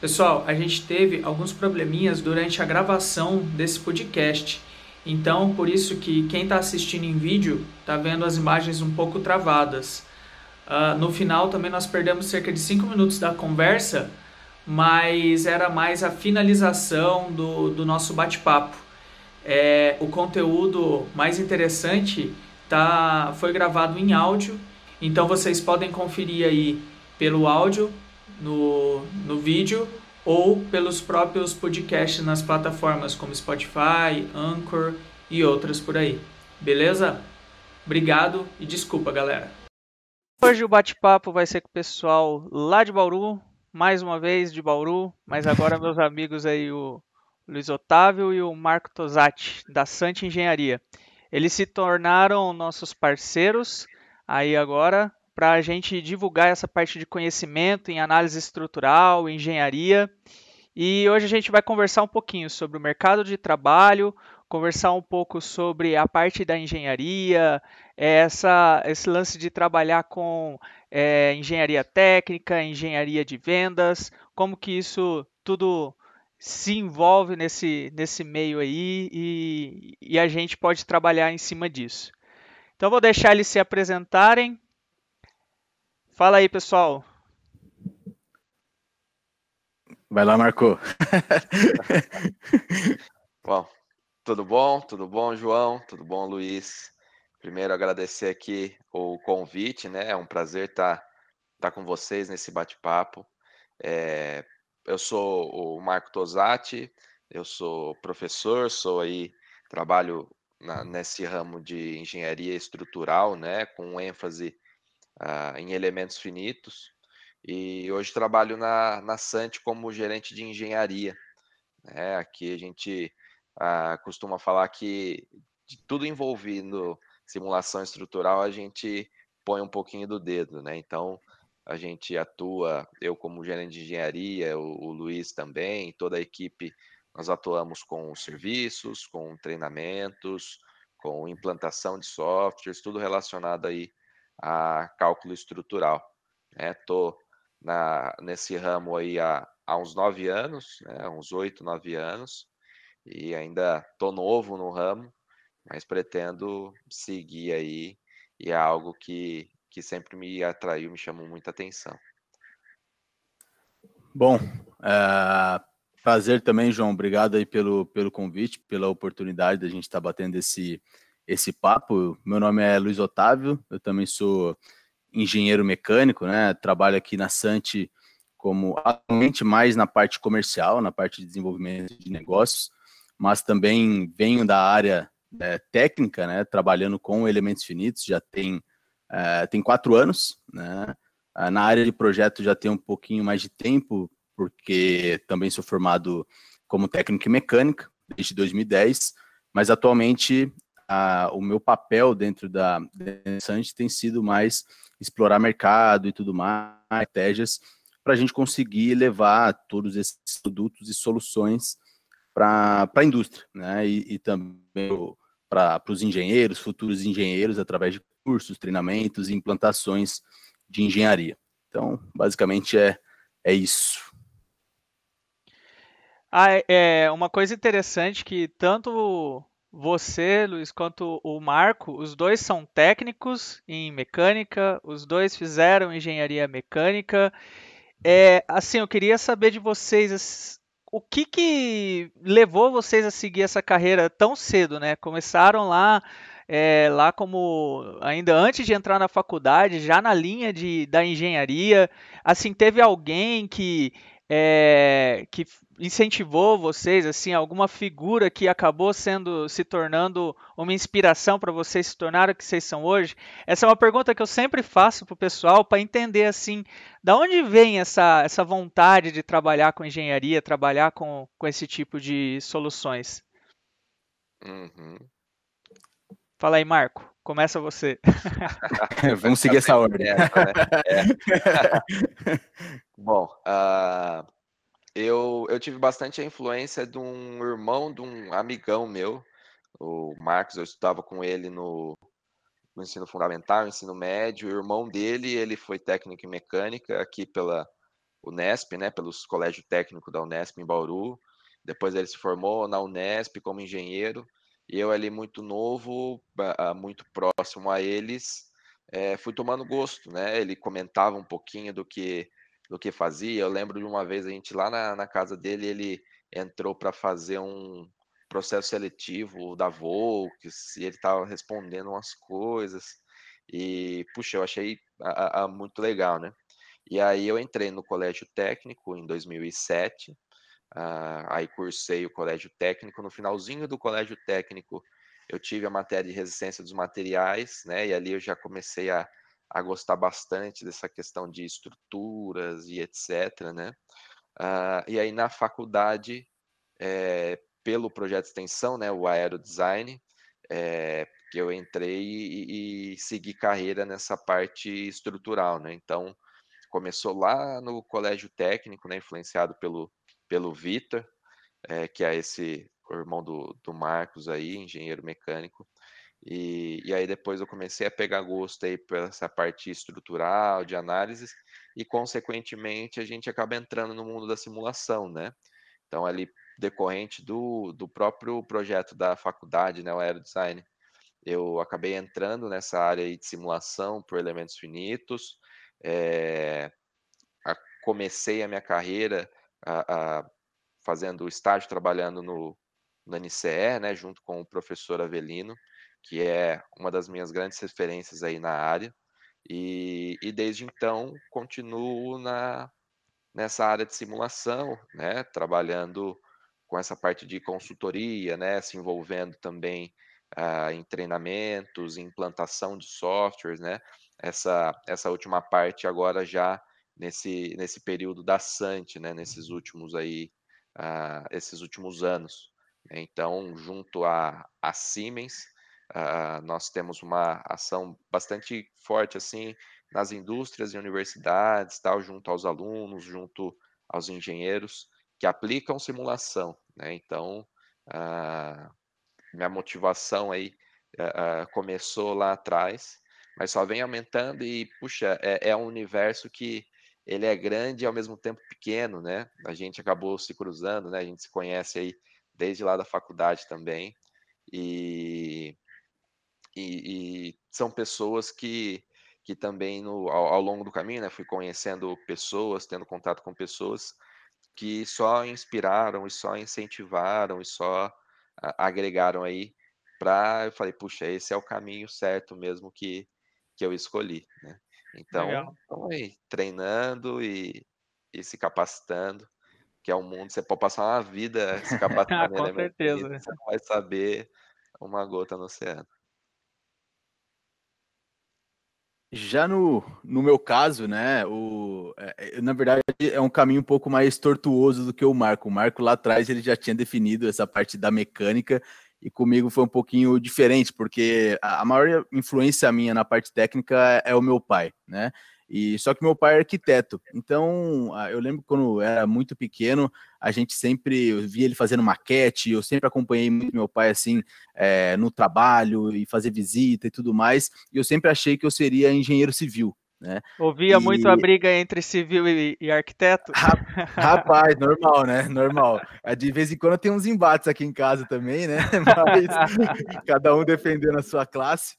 Pessoal, a gente teve alguns probleminhas durante a gravação desse podcast. Então, por isso que quem está assistindo em vídeo está vendo as imagens um pouco travadas. Uh, no final também nós perdemos cerca de 5 minutos da conversa, mas era mais a finalização do, do nosso bate-papo. É, o conteúdo mais interessante tá, foi gravado em áudio, então vocês podem conferir aí pelo áudio no, no vídeo ou pelos próprios podcasts nas plataformas como Spotify, Anchor e outras por aí. Beleza? Obrigado e desculpa, galera. Hoje o bate-papo vai ser com o pessoal lá de Bauru, mais uma vez de Bauru, mas agora meus amigos aí, o Luiz Otávio e o Marco Tosati, da Sante Engenharia. Eles se tornaram nossos parceiros aí agora para a gente divulgar essa parte de conhecimento em análise estrutural, engenharia. E hoje a gente vai conversar um pouquinho sobre o mercado de trabalho, conversar um pouco sobre a parte da engenharia, essa, esse lance de trabalhar com é, engenharia técnica, engenharia de vendas, como que isso tudo se envolve nesse, nesse meio aí e, e a gente pode trabalhar em cima disso. Então vou deixar eles se apresentarem. Fala aí, pessoal. Vai lá, Marco. bom, tudo bom? Tudo bom, João? Tudo bom, Luiz? Primeiro, agradecer aqui o convite, né? É um prazer estar, tá, estar tá com vocês nesse bate-papo. É, eu sou o Marco Tosati, eu sou professor, sou aí, trabalho na, nesse ramo de engenharia estrutural, né? Com ênfase uh, em elementos finitos. E hoje trabalho na, na Sant como gerente de engenharia. Né? Aqui a gente uh, costuma falar que de tudo envolvendo simulação estrutural a gente põe um pouquinho do dedo, né? Então a gente atua, eu como gerente de engenharia, o, o Luiz também, toda a equipe, nós atuamos com serviços, com treinamentos, com implantação de softwares, tudo relacionado aí a cálculo estrutural. Estou né? nesse ramo aí há, há uns nove anos, né? uns oito, nove anos, e ainda estou novo no ramo, mas pretendo seguir aí, e é algo que, que sempre me atraiu, me chamou muita atenção. Bom, uh, prazer também, João. Obrigado aí pelo, pelo convite, pela oportunidade da gente estar tá batendo esse, esse papo. Meu nome é Luiz Otávio, eu também sou engenheiro mecânico, né? Trabalho aqui na Sante como atualmente mais na parte comercial, na parte de desenvolvimento de negócios, mas também venho da área é, técnica, né? Trabalhando com elementos finitos, já tem, é, tem quatro anos, né? Ah, na área de projeto já tem um pouquinho mais de tempo, porque também sou formado como técnico em mecânica desde 2010, mas atualmente o meu papel dentro da Sanji tem sido mais explorar mercado e tudo mais, estratégias, para a gente conseguir levar todos esses produtos e soluções para a indústria, né? E, e também para os engenheiros, futuros engenheiros, através de cursos, treinamentos e implantações de engenharia. Então, basicamente é, é isso. Ah, é uma coisa interessante que tanto você, Luiz, quanto o Marco, os dois são técnicos em mecânica, os dois fizeram engenharia mecânica. É, assim, eu queria saber de vocês o que, que levou vocês a seguir essa carreira tão cedo, né? Começaram lá, é, lá como ainda antes de entrar na faculdade, já na linha de, da engenharia. Assim, teve alguém que é, que incentivou vocês, assim, alguma figura que acabou sendo se tornando uma inspiração para vocês se tornarem o que vocês são hoje? Essa é uma pergunta que eu sempre faço para o pessoal para entender assim, da onde vem essa, essa vontade de trabalhar com engenharia, trabalhar com, com esse tipo de soluções? Uhum. Fala aí, Marco. Começa você. Vamos seguir essa ordem. É. Bom, uh, eu, eu tive bastante a influência de um irmão de um amigão meu, o Marcos. Eu estudava com ele no, no ensino fundamental, ensino médio. O irmão dele, ele foi técnico em mecânica aqui pela, Unesp, né, pelos colégio técnico da Unesp em Bauru. Depois ele se formou na Unesp como engenheiro e eu ali muito novo, muito próximo a eles, é, fui tomando gosto, né? Ele comentava um pouquinho do que do que fazia. Eu lembro de uma vez a gente lá na, na casa dele, ele entrou para fazer um processo seletivo da Volks e ele estava respondendo umas coisas e puxa, eu achei a, a, muito legal, né? E aí eu entrei no colégio técnico em 2007 Uh, aí cursei o colégio técnico. No finalzinho do colégio técnico, eu tive a matéria de resistência dos materiais, né? E ali eu já comecei a, a gostar bastante dessa questão de estruturas e etc, né? Uh, e aí na faculdade, é, pelo projeto de extensão, né, o Aerodesign, é, que eu entrei e, e segui carreira nessa parte estrutural, né? Então, começou lá no colégio técnico, né, influenciado pelo pelo Vitor, é, que é esse irmão do, do Marcos aí, engenheiro mecânico. E, e, aí depois eu comecei a pegar gosto aí por essa parte estrutural, de análises, e consequentemente a gente acaba entrando no mundo da simulação, né? Então ali decorrente do, do próprio projeto da faculdade, né, o Aerodesign, eu acabei entrando nessa área de simulação por elementos finitos, é, a, comecei a minha carreira a, a, fazendo estágio trabalhando no, no NCE, né, junto com o professor Avelino, que é uma das minhas grandes referências aí na área. E, e desde então continuo na, nessa área de simulação, né, trabalhando com essa parte de consultoria, né, se envolvendo também uh, em treinamentos, implantação de softwares, né, essa, essa última parte agora já nesse, nesse período da Sant, né, nesses últimos aí, uh, esses últimos anos. Então, junto a, a, Siemens, uh, nós temos uma ação bastante forte assim nas indústrias e universidades, tal, junto aos alunos, junto aos engenheiros que aplicam simulação. Né? Então, uh, minha motivação aí começou lá atrás, mas só vem aumentando e, puxa, é, é um universo que ele é grande e ao mesmo tempo pequeno, né? A gente acabou se cruzando, né? A gente se conhece aí desde lá da faculdade também. E, e, e são pessoas que, que também no, ao, ao, longo do caminho, né? Fui conhecendo pessoas, tendo contato com pessoas que só inspiraram e só incentivaram e só agregaram aí para eu falei, puxa, esse é o caminho certo mesmo que, que eu escolhi, né? Então, estamos aí, treinando e, e se capacitando, que é um mundo, você pode passar uma vida se capacitando. Com certeza. Você não vai saber uma gota no oceano. Já no, no meu caso, né, o, é, na verdade é um caminho um pouco mais tortuoso do que o Marco. O Marco lá atrás ele já tinha definido essa parte da mecânica e comigo foi um pouquinho diferente, porque a maior influência minha na parte técnica é o meu pai, né? E só que meu pai é arquiteto. Então, eu lembro quando era muito pequeno, a gente sempre via ele fazendo maquete, eu sempre acompanhei muito meu pai assim é, no trabalho e fazer visita e tudo mais. E eu sempre achei que eu seria engenheiro civil, né? Ouvia e... muito a briga entre civil e, e arquiteto? Rapaz, normal, né? Normal. É, de vez em quando tem uns embates aqui em casa também, né? Mas cada um defendendo a sua classe.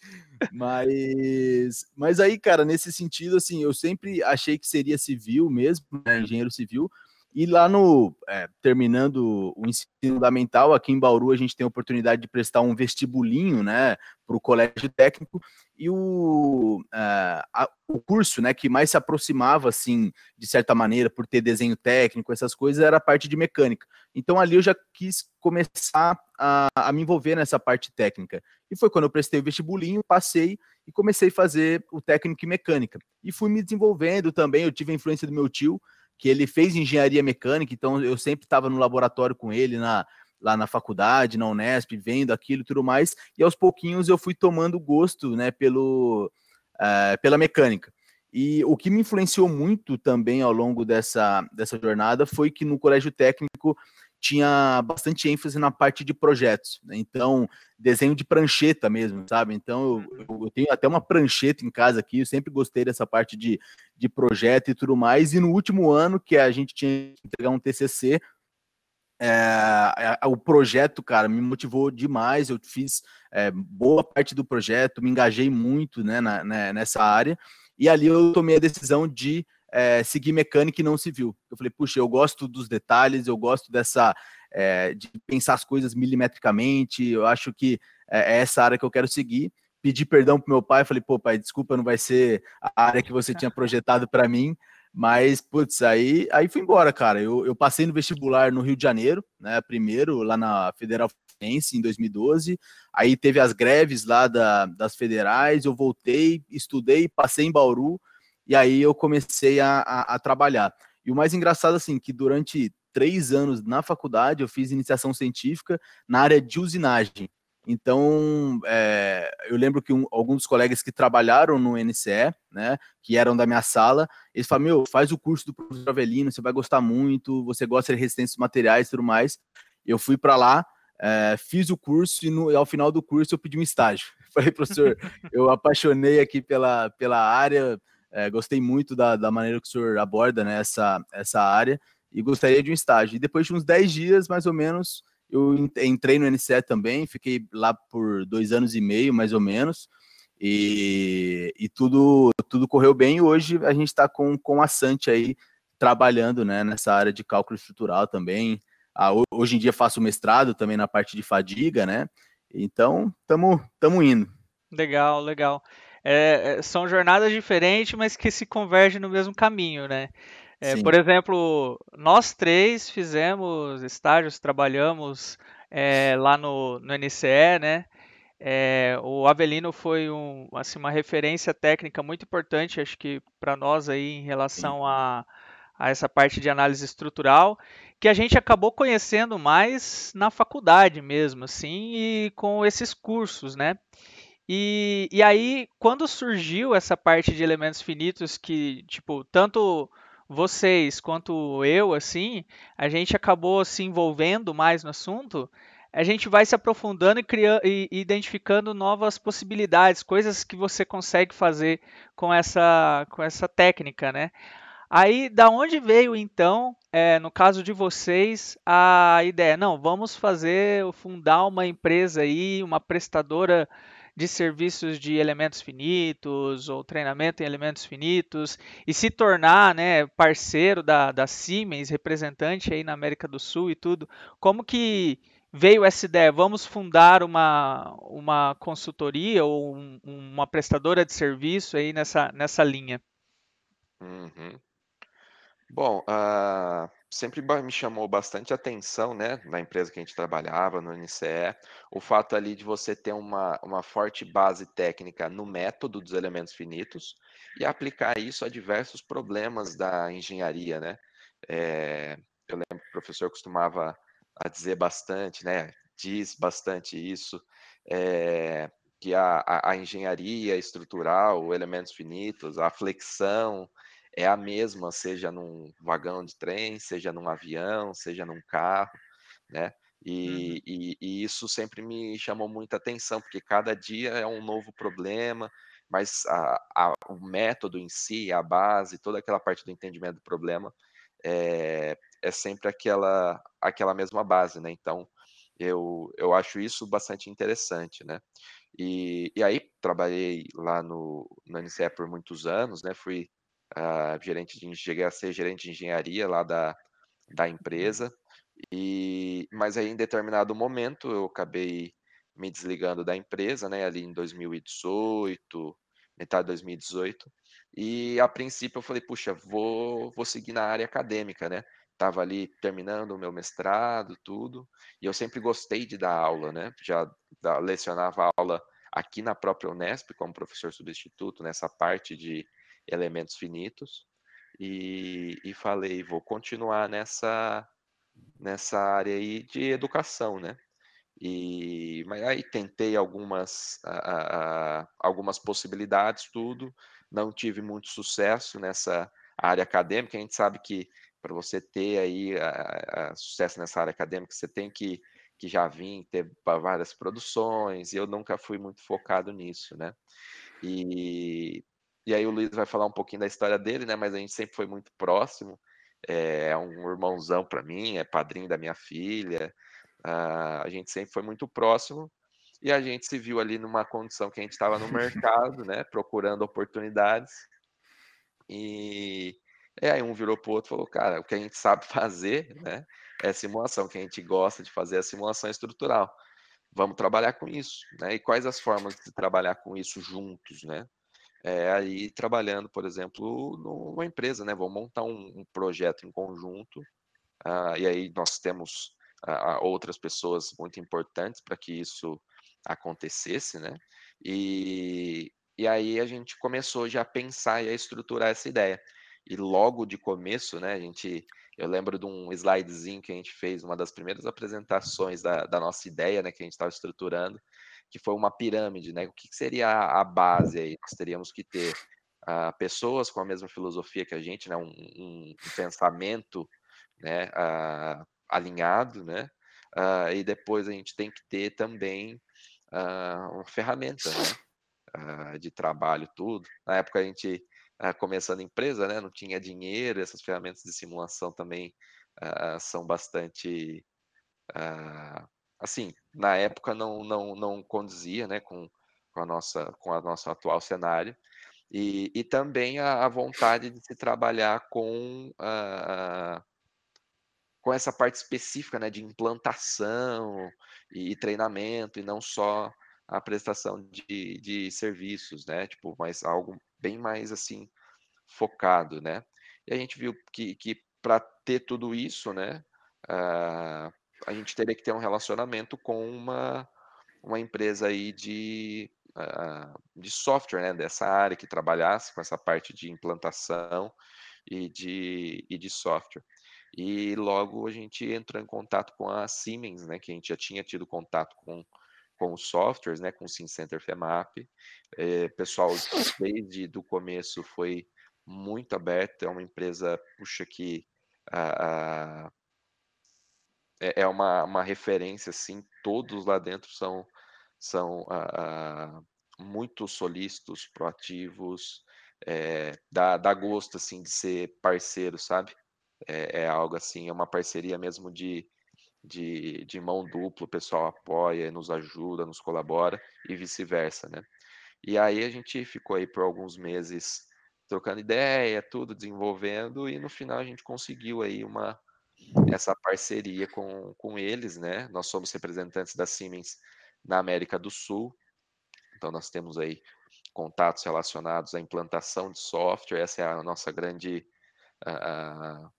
Mas, mas aí, cara, nesse sentido, assim, eu sempre achei que seria civil mesmo, né? engenheiro civil, e lá no, é, terminando o ensino fundamental, aqui em Bauru, a gente tem a oportunidade de prestar um vestibulinho, né, para o colégio técnico, e o, uh, a, o curso, né, que mais se aproximava, assim, de certa maneira, por ter desenho técnico, essas coisas, era a parte de mecânica. Então, ali eu já quis começar a, a me envolver nessa parte técnica. E foi quando eu prestei o vestibulinho, passei e comecei a fazer o técnico em mecânica. E fui me desenvolvendo também, eu tive a influência do meu tio, que ele fez engenharia mecânica, então eu sempre estava no laboratório com ele na, lá na faculdade, na Unesp, vendo aquilo e tudo mais, e aos pouquinhos eu fui tomando gosto, né, pelo, uh, pela mecânica. E o que me influenciou muito também ao longo dessa, dessa jornada foi que no colégio técnico tinha bastante ênfase na parte de projetos. Né? Então, desenho de prancheta mesmo, sabe? Então, eu, uhum. eu, tenho até uma prancheta em casa aqui, eu sempre gostei dessa parte de, de projeto e tudo mais. E no último ano, que a gente tinha que entregar um TCC, é, o projeto, cara, me motivou demais. Eu fiz é, boa parte do projeto, me engajei muito né, na, né, nessa área. E ali eu tomei a decisão de é, seguir mecânica e não civil. Eu falei, puxa, eu gosto dos detalhes, eu gosto dessa é, de pensar as coisas milimetricamente. Eu acho que é, é essa área que eu quero seguir. Pedi perdão pro meu pai, falei, pô, pai, desculpa, não vai ser a área que você tinha projetado para mim. Mas, putz, aí, aí fui embora, cara. Eu, eu passei no vestibular no Rio de Janeiro, né? Primeiro, lá na Federal Fluminense, em 2012. Aí teve as greves lá da, das federais. Eu voltei, estudei, passei em Bauru e aí eu comecei a, a, a trabalhar. E o mais engraçado, assim, que durante três anos na faculdade eu fiz iniciação científica na área de usinagem. Então, é, eu lembro que um, alguns dos colegas que trabalharam no NCE, né, que eram da minha sala, eles falaram, meu, faz o curso do professor Avelino, você vai gostar muito, você gosta de resistência materiais e tudo mais. Eu fui para lá, é, fiz o curso e, no, e, ao final do curso eu pedi um estágio. Falei, professor, eu apaixonei aqui pela, pela área, é, gostei muito da, da maneira que o senhor aborda né, essa, essa área e gostaria de um estágio. E depois de uns 10 dias, mais ou menos, eu entrei no NCE também, fiquei lá por dois anos e meio, mais ou menos, e, e tudo, tudo correu bem. E hoje a gente está com, com a Sante aí, trabalhando né, nessa área de cálculo estrutural também. Ah, hoje em dia faço mestrado também na parte de fadiga, né? Então, estamos indo. Legal, legal. É, é, são jornadas diferentes, mas que se convergem no mesmo caminho, né? É, por exemplo, nós três fizemos estágios, trabalhamos é, lá no, no NCE, né? É, o Avelino foi um, assim, uma referência técnica muito importante, acho que para nós aí em relação a, a essa parte de análise estrutural, que a gente acabou conhecendo mais na faculdade mesmo, assim, e com esses cursos, né? E, e aí, quando surgiu essa parte de elementos finitos que, tipo, tanto vocês quanto eu, assim, a gente acabou se envolvendo mais no assunto, a gente vai se aprofundando e, criando, e identificando novas possibilidades, coisas que você consegue fazer com essa, com essa técnica, né? Aí, da onde veio então, é, no caso de vocês, a ideia? Não, vamos fazer, fundar uma empresa aí, uma prestadora de serviços de elementos finitos ou treinamento em elementos finitos e se tornar né, parceiro da, da Siemens, representante aí na América do Sul e tudo. Como que veio essa ideia? Vamos fundar uma, uma consultoria ou um, uma prestadora de serviço aí nessa, nessa linha? Uhum. Bom, uh, sempre me chamou bastante atenção, né, na empresa que a gente trabalhava, no NCE, o fato ali de você ter uma, uma forte base técnica no método dos elementos finitos e aplicar isso a diversos problemas da engenharia, né? É, eu lembro que o professor costumava a dizer bastante, né, diz bastante isso, é, que a, a, a engenharia estrutural, elementos finitos, a flexão, é a mesma, seja num vagão de trem, seja num avião, seja num carro, né? E, uhum. e, e, isso sempre me chamou muita atenção, porque cada dia é um novo problema, mas a, a, o método em si, a base, toda aquela parte do entendimento do problema é, é sempre aquela, aquela mesma base, né? Então, eu, eu acho isso bastante interessante, né? E, e aí, trabalhei lá no, no NCE por muitos anos, né? Fui uh, gerente de, cheguei a ser gerente de engenharia lá da, da empresa, e, mas aí em determinado momento eu acabei me desligando da empresa, né, ali em 2018, metade de 2018, e a princípio eu falei, puxa, vou, vou seguir na área acadêmica, né, estava ali terminando o meu mestrado, tudo, e eu sempre gostei de dar aula, né, já da, lecionava aula aqui na própria Unesp como professor substituto, nessa parte de elementos finitos e, e falei, vou continuar nessa, nessa área aí de educação, né? E mas aí tentei algumas, a, a, algumas possibilidades, tudo, não tive muito sucesso nessa área acadêmica. A gente sabe que para você ter aí a, sucesso nessa área acadêmica, você tem que, que já vir, ter várias produções, e eu nunca fui muito focado nisso, né? E, e aí o Luiz vai falar um pouquinho da história dele, né? Mas a gente sempre foi muito próximo, é, é um irmãozão para mim, é padrinho da minha filha, uh, a gente sempre foi muito próximo, e a gente se viu ali numa condição que a gente estava no mercado, né? Procurando oportunidades, e e aí um virou pro outro e falou, cara, o que a gente sabe fazer, né, é simulação, o que a gente gosta de fazer é simulação estrutural. Vamos trabalhar com isso, né? E quais as formas de trabalhar com isso juntos, né? É aí trabalhando, por exemplo, numa empresa, né? Vamos montar um, um projeto em conjunto, uh, e aí nós temos uh, outras pessoas muito importantes para que isso acontecesse, né? E, e aí a gente começou já a pensar e a estruturar essa ideia e logo de começo, né, a gente, eu lembro de um slidezinho que a gente fez, uma das primeiras apresentações da, da nossa ideia, né, que a gente estava estruturando, que foi uma pirâmide, né, o que seria a, base aí? Nós teríamos que ter uh, pessoas com a mesma filosofia que a gente, né, um, um, pensamento, né, uh, alinhado, né, uh, e depois a gente tem que ter também uma ferramenta, né, de trabalho, tudo. Na época a gente começando empresa, né? Não tinha dinheiro, essas ferramentas de simulação também são bastante, uh, assim, na época não não não condizia, né? Com, com a nossa com a nosso atual cenário e, e também a, a vontade de se trabalhar com com essa parte específica, né? De implantação e, e treinamento e não só a prestação de, de serviços, né? Tipo, mas algo bem mais assim focado, né? E a gente viu que, que para ter tudo isso, né, uh, a gente teria que ter um relacionamento com uma, uma empresa aí de, uh, de software, né, dessa área que trabalhasse com essa parte de implantação e de, e de software. E logo a gente entrou em contato com a Siemens, né, que a gente já tinha tido contato com com os softwares, né, com o SimCenter FEMAP. É, pessoal, desde do começo foi muito aberto, é uma empresa, puxa, que uh, é, é uma, uma referência, assim, todos lá dentro são, são uh, muito solícitos, proativos, é, dá, dá gosto, assim, de ser parceiro, sabe? É, é algo assim, é uma parceria mesmo de, de, de mão dupla, o pessoal apoia, nos ajuda, nos colabora e vice-versa, né? E aí a gente ficou aí por alguns meses trocando ideia, tudo desenvolvendo e no final a gente conseguiu aí uma essa parceria com, com eles, né? Nós somos representantes da Siemens na América do Sul, então nós temos aí contatos relacionados à implantação de software, essa é a nossa grande uh,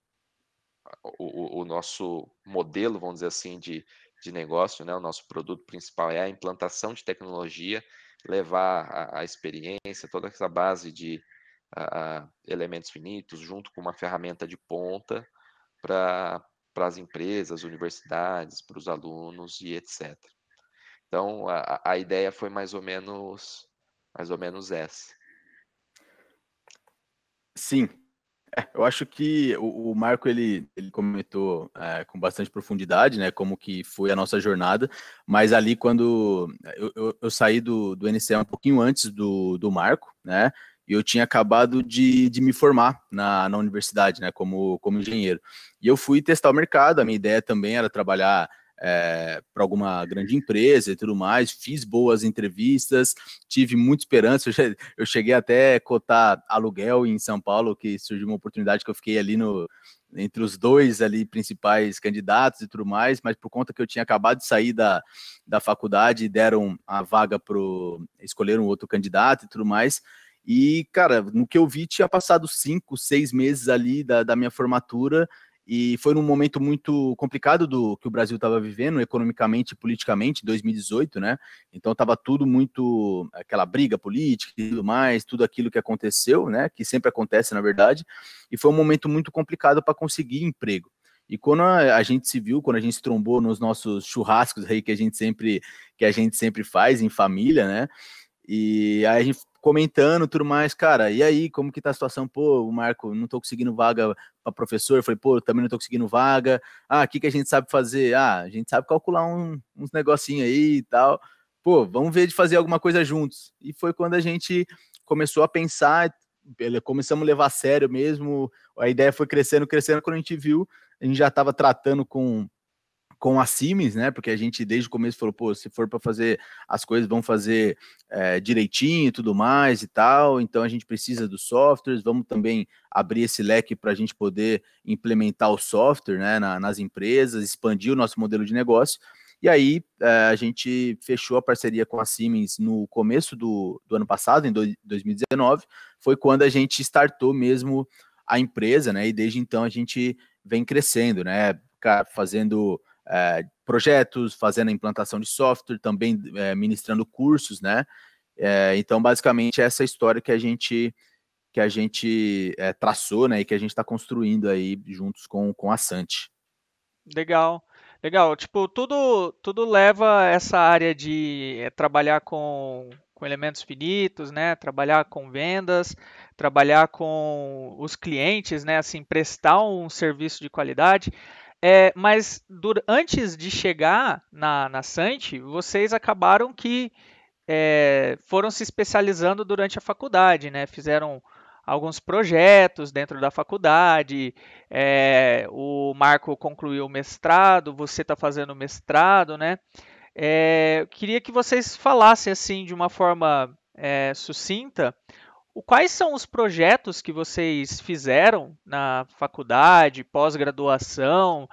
o, o, nosso modelo, vamos dizer assim, de, de negócio, né? o nosso produto principal é a implantação de tecnologia, levar a, a experiência, toda essa base de a, elementos finitos, junto com uma ferramenta de ponta para as empresas, universidades, para os alunos e etc. Então, a, a ideia foi mais ou menos mais ou menos essa. Sim, é, eu acho que o, Marco ele, ele comentou é, com bastante profundidade, né, como que foi a nossa jornada, mas ali quando eu, eu, eu saí do, do NCE um pouquinho antes do, do Marco, né, e eu tinha acabado de, de me formar na, na universidade, né, como, como engenheiro. E eu fui testar o mercado, a minha ideia também era trabalhar é, para alguma grande empresa e tudo mais. Fiz boas entrevistas, tive muita esperança. Eu cheguei até a cotar aluguel em São Paulo, que surgiu uma oportunidade que eu fiquei ali no entre os dois ali principais candidatos e tudo mais, mas por conta que eu tinha acabado de sair da, da faculdade, deram a vaga para escolher um outro candidato e tudo mais. E, cara, no que eu vi, tinha passado cinco, seis meses ali da, da minha formatura e foi num momento muito complicado do que o Brasil estava vivendo economicamente e politicamente, 2018, né? Então estava tudo muito aquela briga política e tudo mais, tudo aquilo que aconteceu, né? Que sempre acontece na verdade, e foi um momento muito complicado para conseguir emprego. E quando a, a, gente se viu, quando a gente se trombou nos nossos churrascos aí que a gente sempre que a gente sempre faz em família, né? E aí a gente comentando tudo mais, cara, e aí, como que tá a situação? Pô, o Marco, não tô conseguindo vaga para professor. Eu falei, pô, também não tô conseguindo vaga. Ah, o que, que a gente sabe fazer? Ah, a gente sabe calcular um, uns negocinho aí e tal. Pô, vamos ver de fazer alguma coisa juntos. E foi quando a gente começou a pensar, começamos a levar a sério mesmo. A ideia foi crescendo, crescendo. Quando a gente viu, a gente já estava tratando com com a Siemens, né? Porque a gente desde o começo falou, pô, se for para fazer as coisas, vão fazer é, direitinho e tudo mais e tal. Então a gente precisa dos softwares, vamos também abrir esse leque para a gente poder implementar o software né, na, nas empresas, expandir o nosso modelo de negócio. E aí é, a gente fechou a parceria com a Siemens no começo do, do ano passado, em do, 2019, foi quando a gente startou mesmo a empresa, né? E desde então a gente vem crescendo, né? Fazendo é, projetos, fazendo a implantação de software, também é, ministrando cursos, né? É, então, basicamente, essa história que a gente que a gente é, traçou, né, e que a gente está construindo aí juntos com, com a Sante. Legal, legal. Tipo, tudo tudo leva essa área de é, trabalhar com, com elementos finitos, né? Trabalhar com vendas, trabalhar com os clientes, né? Assim, prestar um serviço de qualidade. É, mas antes de chegar na, na Sante, vocês acabaram que é, foram se especializando durante a faculdade, né? Fizeram alguns projetos dentro da faculdade. É, o Marco concluiu o mestrado, você está fazendo mestrado, né? É, queria que vocês falassem assim de uma forma é, sucinta Quais são os projetos que vocês fizeram na faculdade, pós-graduação?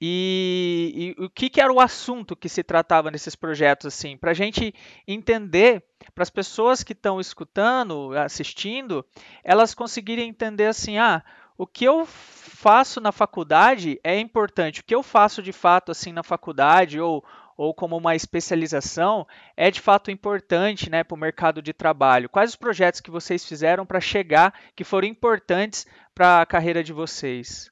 E, e, o que, que, era o assunto que se tratava nesses projetos, assim, para a gente entender, para as pessoas que estão escutando, assistindo, elas conseguirem entender assim, ah, o que eu faço na faculdade é importante, o que eu faço de fato assim na faculdade ou ou como uma especialização é de fato importante né, para o mercado de trabalho? Quais os projetos que vocês fizeram para chegar que foram importantes para a carreira de vocês?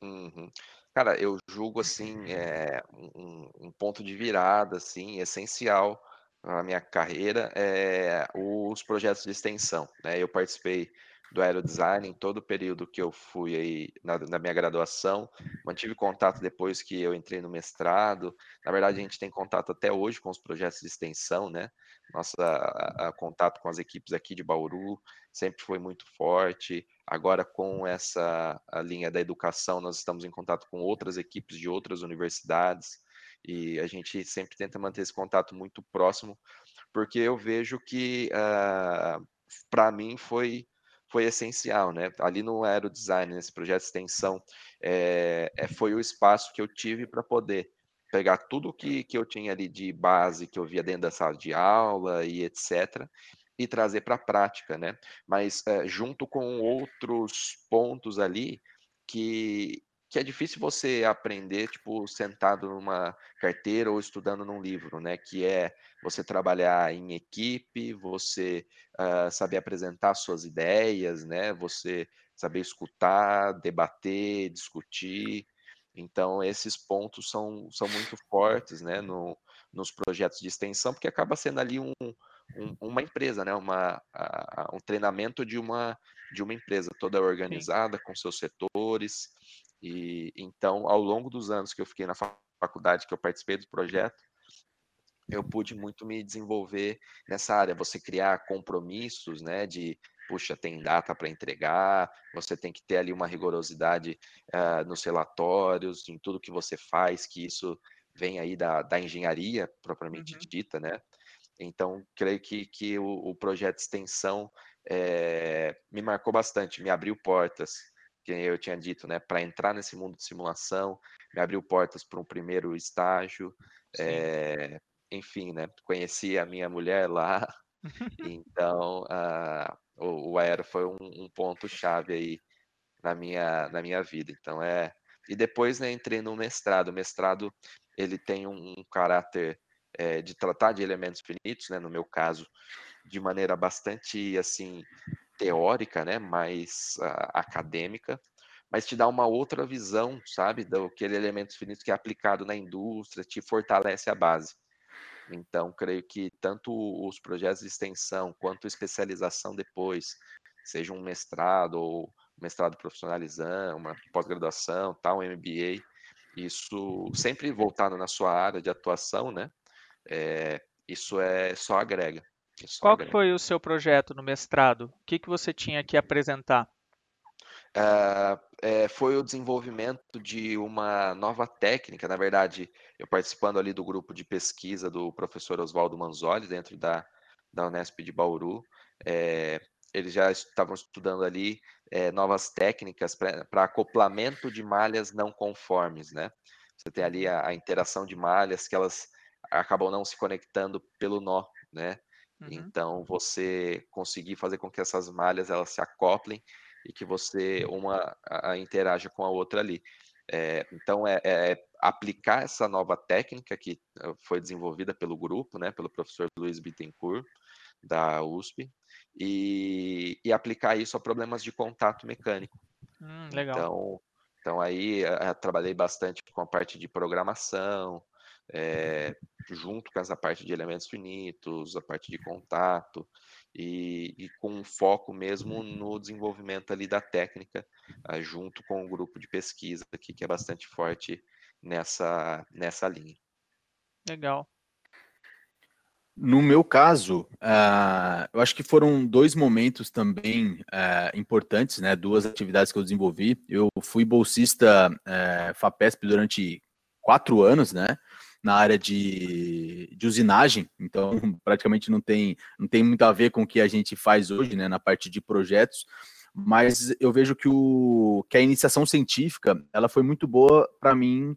Uhum. Cara, eu julgo assim é, um, um, ponto de virada assim essencial na minha carreira é os projetos de extensão. Né? Eu participei do aerodesign em todo o período que eu fui aí na, na, minha graduação. Mantive contato depois que eu entrei no mestrado. Na verdade, a gente tem contato até hoje com os projetos de extensão, né? Nossa a, a, contato com as equipes aqui de Bauru sempre foi muito forte. Agora, com essa linha da educação, nós estamos em contato com outras equipes de outras universidades e a gente sempre tenta manter esse contato muito próximo, porque eu vejo que, uh, ah, para mim, foi foi essencial, né? Ali no aerodesign, nesse projeto de extensão, é, é, foi o espaço que eu tive para poder pegar tudo que, que eu tinha ali de base, que eu via dentro da sala de aula e etc., e trazer para a prática, né? Mas é, junto com outros pontos ali que, que é difícil você aprender, tipo, sentado numa carteira ou estudando num livro, né? Que é você trabalhar em equipe, você uh, saber apresentar suas ideias, né? Você saber escutar, debater, discutir. Então, esses pontos são, são muito fortes, né? No, nos projetos de extensão, porque acaba sendo ali um, um, uma empresa, né? Uma, um treinamento de uma, de uma empresa toda organizada, com seus setores, e então, ao longo dos anos que eu fiquei na faculdade, que eu participei do projeto, eu pude muito me desenvolver nessa área. Você criar compromissos, né? De puxa, tem data para entregar, você tem que ter ali uma rigorosidade uh, nos relatórios, em tudo que você faz, que isso vem aí da, da engenharia propriamente uhum. dita, né? Então, creio que, que o, o projeto de extensão é, me marcou bastante, me abriu portas que eu tinha dito, né, para entrar nesse mundo de simulação, me abriu portas para um primeiro estágio, é, enfim, né, conheci a minha mulher lá, então uh, o, o Aero foi um, um ponto chave aí na minha na minha vida, então é e depois né, entrei no mestrado, o mestrado ele tem um, um caráter é, de tratar de elementos finitos, né, no meu caso, de maneira bastante assim teórica, né, mais uh, acadêmica, mas te dá uma outra visão, sabe, daquele elemento finito que é aplicado na indústria, te fortalece a base. Então, creio que tanto os projetos de extensão quanto especialização depois, seja um mestrado ou mestrado profissionalizante, uma pós-graduação, tal, um MBA, isso sempre voltado na sua área de atuação, né? É, isso é só agrega. Qual agrega. foi o seu projeto no mestrado? O que, que você tinha que apresentar? Uh, é, foi o desenvolvimento de uma nova técnica. Na verdade, eu participando ali do grupo de pesquisa do professor Oswaldo Manzoli, dentro da, da Unesp de Bauru, é, eles já estavam estudando ali é, novas técnicas para acoplamento de malhas não conformes, né? Você tem ali a, a, interação de malhas que elas acabam não se conectando pelo nó, né? Uhum. Então, você conseguir fazer com que essas malhas elas se acoplem e que você uma a, a interaja com a outra ali. É, então, é, é, aplicar essa nova técnica que foi desenvolvida pelo grupo, né, pelo professor Luiz Bittencourt, da USP, e, e aplicar isso a problemas de contato mecânico. Hum, legal. Então, então aí eu trabalhei bastante com a parte de programação, é, junto com essa parte de elementos finitos, a parte de contato, e, e, com um foco mesmo no desenvolvimento ali da técnica, uh, junto com o grupo de pesquisa aqui, que é bastante forte nessa, nessa linha. Legal. No meu caso, uh, eu acho que foram dois momentos também uh, importantes, né? Duas atividades que eu desenvolvi. Eu fui bolsista uh, FAPESP durante quatro anos, né? Na área de, de usinagem, então praticamente não tem, não tem muito a ver com o que a gente faz hoje, né, na parte de projetos, mas eu vejo que, o, que a iniciação científica ela foi muito boa para mim,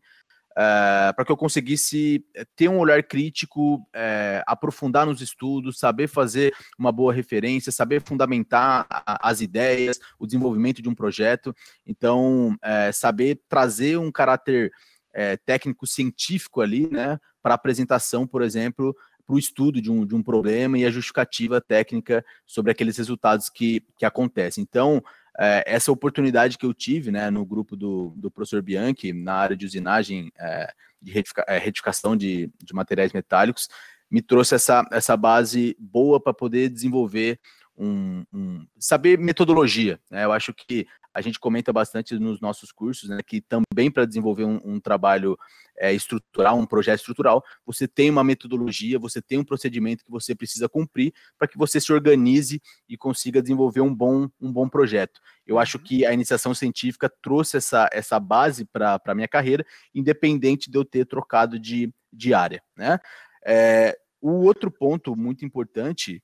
uh, para que eu conseguisse ter um olhar crítico, uh, aprofundar nos estudos, saber fazer uma boa referência, saber fundamentar a, as ideias, o desenvolvimento de um projeto, então uh, saber trazer um caráter é, técnico científico ali, né, para apresentação, por exemplo, para o estudo de um, de um problema e a justificativa técnica sobre aqueles resultados que, que acontecem. Então, é, essa oportunidade que eu tive né, no grupo do, do professor Bianchi, na área de usinagem, é, de retifica, é, retificação de, de materiais metálicos, me trouxe essa, essa base boa para poder desenvolver um, um, saber metodologia. Né? Eu acho que a gente comenta bastante nos nossos cursos, né, que também para desenvolver um, um trabalho é, estrutural, um projeto estrutural, você tem uma metodologia, você tem um procedimento que você precisa cumprir para que você se organize e consiga desenvolver um bom, um bom projeto. Eu acho uhum. que a iniciação científica trouxe essa, essa base para a minha carreira, independente de eu ter trocado de, de área. Né? É, o outro ponto muito importante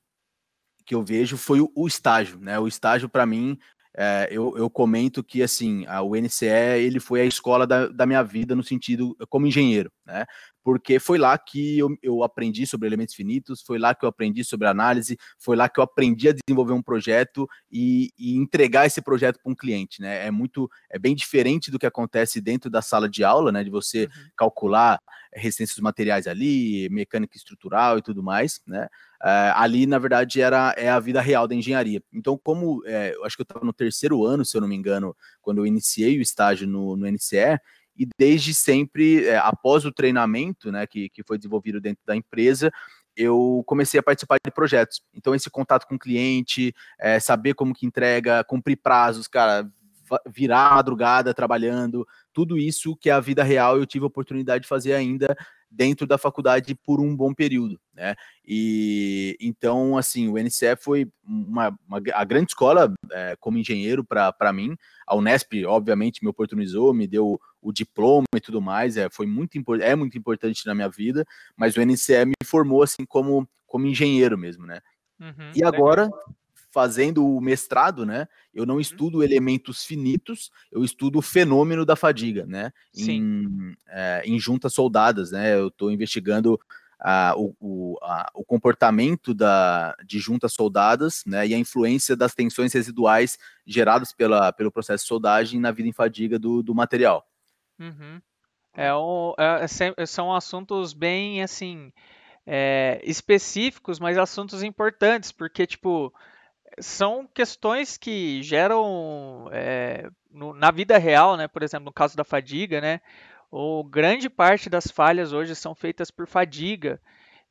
que eu vejo foi o, o estágio, né? O estágio para mim é, eu, eu, comento que assim a, o NCE ele foi a escola da, da, minha vida no sentido como engenheiro, né? Porque foi lá que eu, eu, aprendi sobre elementos finitos, foi lá que eu aprendi sobre análise, foi lá que eu aprendi a desenvolver um projeto e, e entregar esse projeto para um cliente, né? É muito, é bem diferente do que acontece dentro da sala de aula, né? De você uhum. calcular resistência dos materiais ali, mecânica estrutural e tudo mais, né? Uh, ali, na verdade, era é a vida real da engenharia. Então, como é, eu acho que eu estava no terceiro ano, se eu não me engano, quando eu iniciei o estágio no, no NCE, e desde sempre, é, após o treinamento né, que, que foi desenvolvido dentro da empresa, eu comecei a participar de projetos. Então, esse contato com o cliente, é, saber como que entrega, cumprir prazos, cara, virar madrugada trabalhando, tudo isso que é a vida real eu tive a oportunidade de fazer ainda dentro da faculdade por um bom período, né? E então, assim, o NCE foi uma, uma a grande escola é, como engenheiro para mim. A Unesp, obviamente, me oportunizou, me deu o diploma e tudo mais. É, foi muito é muito importante na minha vida, mas o NCE me formou assim como como engenheiro mesmo, né? Uhum, e agora legal fazendo o mestrado, né? Eu não uhum. estudo elementos finitos, eu estudo o fenômeno da fadiga, né? Em, é, em juntas soldadas, né? Eu estou investigando o, o, a, o, comportamento da, de juntas soldadas, né? E a influência das tensões residuais geradas pela, pelo processo de soldagem na vida em fadiga do, do material. Uhum. É, um, é, é são assuntos bem assim é, específicos, mas assuntos importantes, porque tipo são questões que geram é, no, na vida real, né? Por exemplo, no caso da fadiga, né? Ou grande parte das falhas hoje são feitas por fadiga.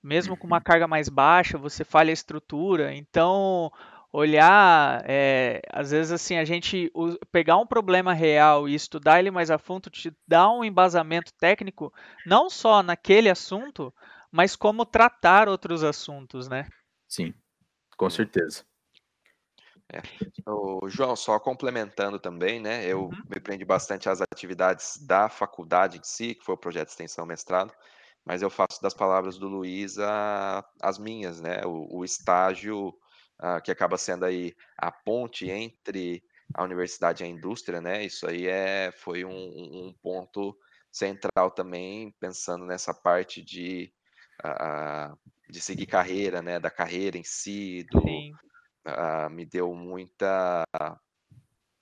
mesmo com uma uhum. carga mais baixa, você falha a estrutura. Então, olhar, é, às vezes assim, a gente pegar um problema real e estudar ele mais a fundo te dá um embasamento técnico, não só naquele assunto, mas como tratar outros assuntos, né? Sim, com certeza. É. O João, só complementando também, né? Eu uhum. me prendi bastante às atividades da faculdade em si, que foi o projeto de extensão mestrado, mas eu faço das palavras do Luiz a, as minhas, né? O, o estágio uh, que acaba sendo aí a ponte entre a universidade e a indústria, né? Isso aí é, foi um, um ponto central também, pensando nessa parte de, uh, de seguir carreira, né? Da carreira em si, do, uh, me deu muita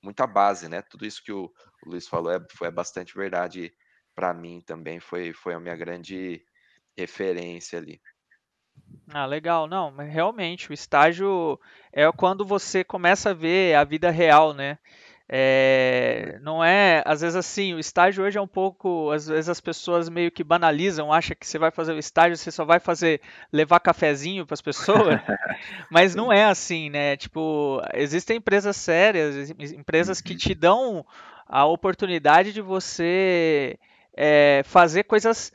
muita base, né? Tudo isso que o, o Luiz falou é, foi bastante verdade para mim também, foi, foi a minha grande referência ali. Ah, legal. Não, realmente, o estágio é quando você começa a ver a vida real, né? É, não é, às vezes assim, o estágio hoje é um pouco, às vezes as pessoas meio que banalizam, acham que você vai fazer o estágio, você só vai fazer levar cafezinho para as pessoas, mas não é assim, né? Tipo, existem empresas sérias, empresas que uhum. te dão a oportunidade de você é, fazer coisas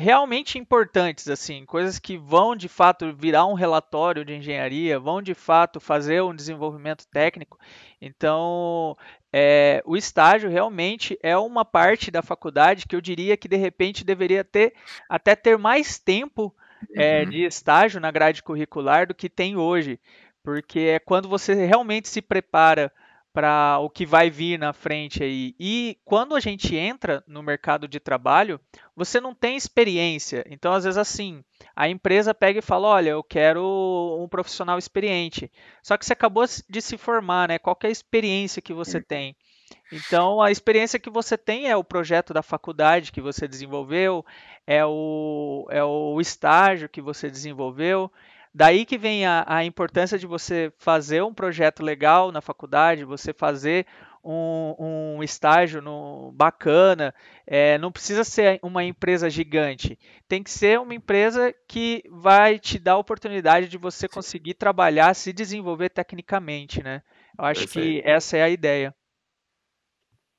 realmente importantes, assim, coisas que vão de fato virar um relatório de engenharia, vão de fato fazer um desenvolvimento técnico. Então, é, o estágio realmente é uma parte da faculdade que eu diria que de repente deveria ter até ter mais tempo é, uhum. de estágio na grade curricular do que tem hoje, porque é quando você realmente se prepara para o que vai vir na frente aí. E quando a gente entra no mercado de trabalho, você não tem experiência. Então, às vezes, assim, a empresa pega e fala: Olha, eu quero um profissional experiente. Só que você acabou de se formar, né? Qual é a experiência que você tem? Então, a experiência que você tem é o projeto da faculdade que você desenvolveu, é o, é o estágio que você desenvolveu. Daí que vem a, a importância de você fazer um projeto legal na faculdade, você fazer um, um, estágio no, bacana. É, não precisa ser uma empresa gigante. Tem que ser uma empresa que vai te dar a oportunidade de você conseguir trabalhar, se desenvolver tecnicamente, né? Eu acho que essa é a ideia.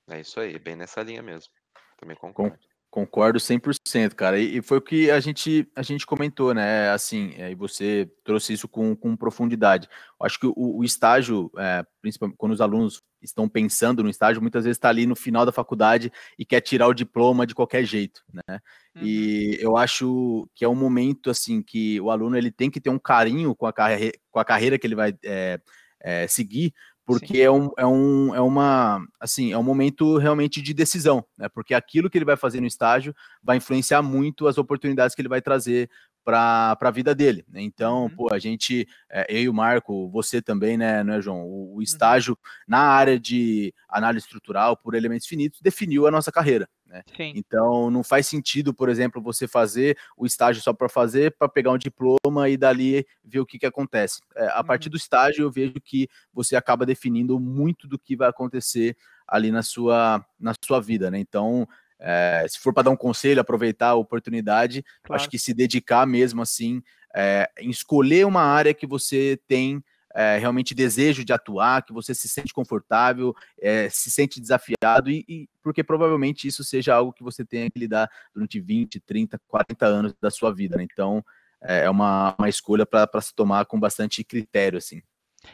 É isso aí, bem nessa linha mesmo. Também concordo. Concordo 100%, cara. E, foi o que a gente, a gente comentou, né? Assim, é, e você trouxe isso com, com profundidade. Eu acho que o, o estágio, é, principalmente quando os alunos estão pensando no estágio, muitas vezes está ali no final da faculdade e quer tirar o diploma de qualquer jeito, né? Uhum. E eu acho que é um momento, assim, que o aluno ele tem que ter um carinho com a, carre com a carreira que ele vai é, é, seguir, porque é um, é, um, é uma assim é um momento realmente de decisão, né? Porque aquilo que ele vai fazer no estágio vai influenciar muito as oportunidades que ele vai trazer para a vida dele. Né? Então, uhum. pô, a gente, é, eu e o Marco, você também, né, né João? O, o uhum. estágio uhum. na área de análise estrutural por elementos finitos definiu a nossa carreira. Né? Então, não faz sentido, por exemplo, você fazer o estágio só para fazer, para pegar um diploma e dali ver o que, que acontece. É, a uhum. partir do estágio, eu vejo que você acaba definindo muito do que vai acontecer ali na sua, na sua vida, né? Então, é, se for para dar um conselho, aproveitar a oportunidade, claro. acho que se dedicar mesmo assim, é, em escolher uma área que você tem é, realmente desejo de atuar, que você se sente confortável, é, se sente desafiado, e, e, porque provavelmente isso seja algo que você tenha que lidar durante 20, 30, 40 anos da sua vida. Né? Então, é, é uma, uma escolha para se tomar com bastante critério, assim.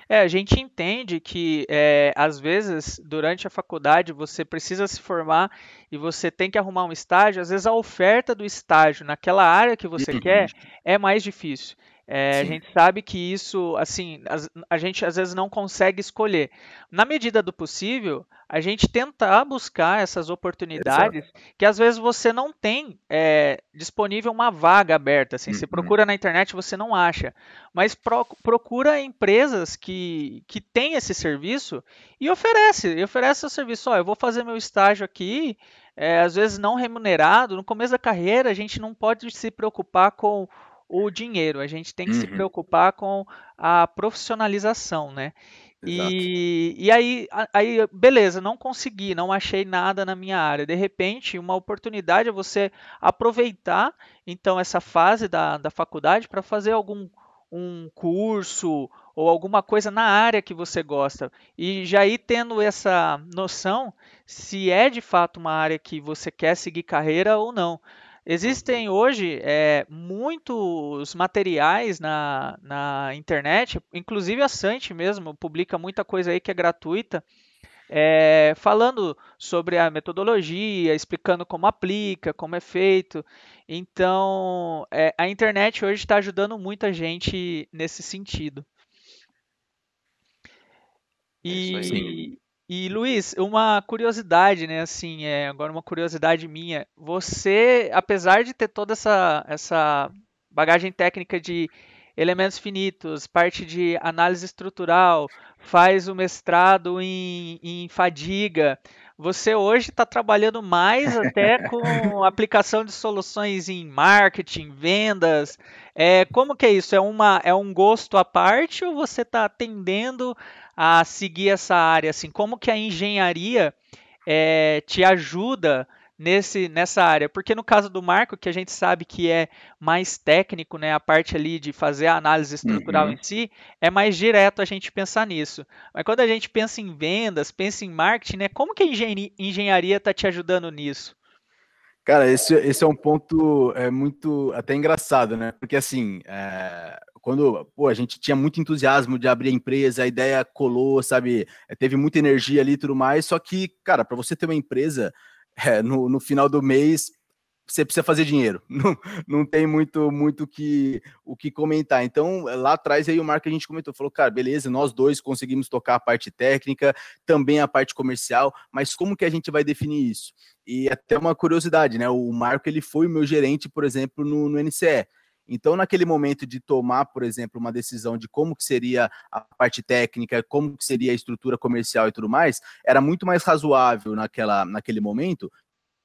É, a gente entende que é, às vezes durante a faculdade você precisa se formar e você tem que arrumar um estágio. Às vezes a oferta do estágio naquela área que você uhum. quer é mais difícil. É, a gente sabe que isso, assim, a, a, gente às vezes não consegue escolher. Na medida do possível, a gente tentar buscar essas oportunidades Exato. que às vezes você não tem é, disponível uma vaga aberta. Assim, uhum. Você procura na internet você não acha. Mas pro, procura empresas que, que têm esse serviço e oferece. E oferece o serviço. Ó, eu vou fazer meu estágio aqui, é, às vezes não remunerado. No começo da carreira, a gente não pode se preocupar com o dinheiro, a gente tem que uhum. se preocupar com a profissionalização, né? E, e aí, aí, beleza, não consegui, não achei nada na minha área. De repente, uma oportunidade é você aproveitar então essa fase da, da faculdade para fazer algum um curso ou alguma coisa na área que você gosta. E já ir tendo essa noção se é de fato uma área que você quer seguir carreira ou não. Existem hoje é, muitos materiais na, na internet, inclusive a Sante mesmo publica muita coisa aí que é gratuita, é, falando sobre a metodologia, explicando como aplica, como é feito. Então, é, a internet hoje está ajudando muita gente nesse sentido. É e, e Luiz, uma curiosidade, né? Assim, é, agora uma curiosidade minha. Você, apesar de ter toda essa, essa bagagem técnica de elementos finitos, parte de análise estrutural, faz o mestrado em, em fadiga. Você hoje está trabalhando mais até com aplicação de soluções em marketing, vendas. É, como que é isso? É, uma, é um gosto à parte ou você está atendendo a seguir essa área? Assim, como que a engenharia é, te ajuda nesse, nessa área? Porque no caso do Marco, que a gente sabe que é mais técnico, né, a parte ali de fazer a análise estrutural uhum. em si, é mais direto a gente pensar nisso. Mas quando a gente pensa em vendas, pensa em marketing, né, como que a engenharia está te ajudando nisso? Cara, esse, esse é um ponto é, muito até engraçado, né? Porque assim, é, quando pô, a gente tinha muito entusiasmo de abrir a empresa, a ideia colou, sabe? É, teve muita energia ali e tudo mais. Só que, cara, para você ter uma empresa é, no, no final do mês, você precisa fazer dinheiro. Não, não tem muito muito que, o que comentar. Então, lá atrás, aí o Marco a gente comentou, falou, cara, beleza, nós dois conseguimos tocar a parte técnica, também a parte comercial, mas como que a gente vai definir isso? E até uma curiosidade, né? O Marco, ele foi o meu gerente, por exemplo, no, no NCE. Então, naquele momento de tomar, por exemplo, uma decisão de como que seria a parte técnica, como que seria a estrutura comercial e tudo mais, era muito mais razoável naquela, naquele momento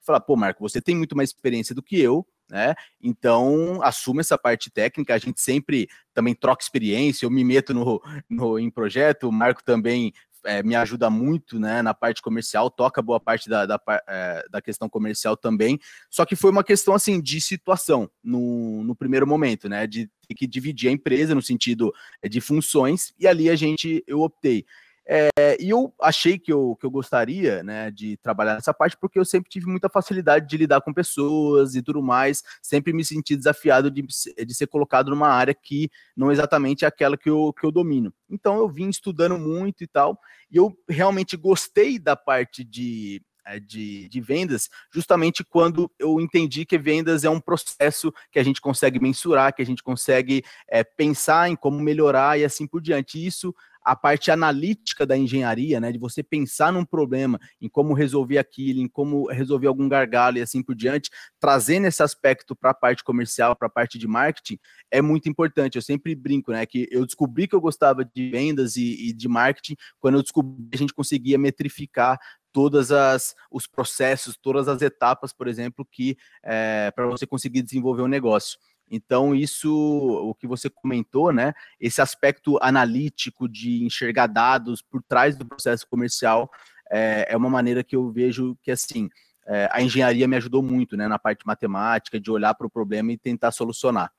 falar, pô, Marco, você tem muito mais experiência do que eu, né? Então, assuma essa parte técnica, a gente sempre também troca experiência, eu me meto no, no em projeto, o Marco também é, me ajuda muito né, na parte comercial, toca boa parte da, da, é, da, questão comercial também. Só que foi uma questão assim de situação no, no primeiro momento, né? De ter que dividir a empresa no sentido é, de funções, e ali a gente eu optei. É, e eu achei que eu, que eu gostaria né, de trabalhar nessa parte porque eu sempre tive muita facilidade de lidar com pessoas e tudo mais, sempre me senti desafiado de, de ser colocado numa área que não exatamente é aquela que eu, que eu domino. Então eu vim estudando muito e tal, e eu realmente gostei da parte de, é, de, de, vendas, justamente quando eu entendi que vendas é um processo que a gente consegue mensurar, que a gente consegue é, pensar em como melhorar e assim por diante. Isso a parte analítica da engenharia, né, de você pensar num problema, em como resolver aquilo, em como resolver algum gargalo e assim por diante, trazendo esse aspecto para a parte comercial, para a parte de marketing, é muito importante. Eu sempre brinco, né, que eu descobri que eu gostava de vendas e, e de marketing quando eu descobri que a gente conseguia metrificar todas as os processos, todas as etapas, por exemplo, que é, para você conseguir desenvolver um negócio. Então, isso, o que você comentou, né? Esse aspecto analítico de enxergar dados por trás do processo comercial é, é uma maneira que eu vejo que, assim, é, a engenharia me ajudou muito, né? Na parte matemática, de olhar para o problema e tentar solucionar.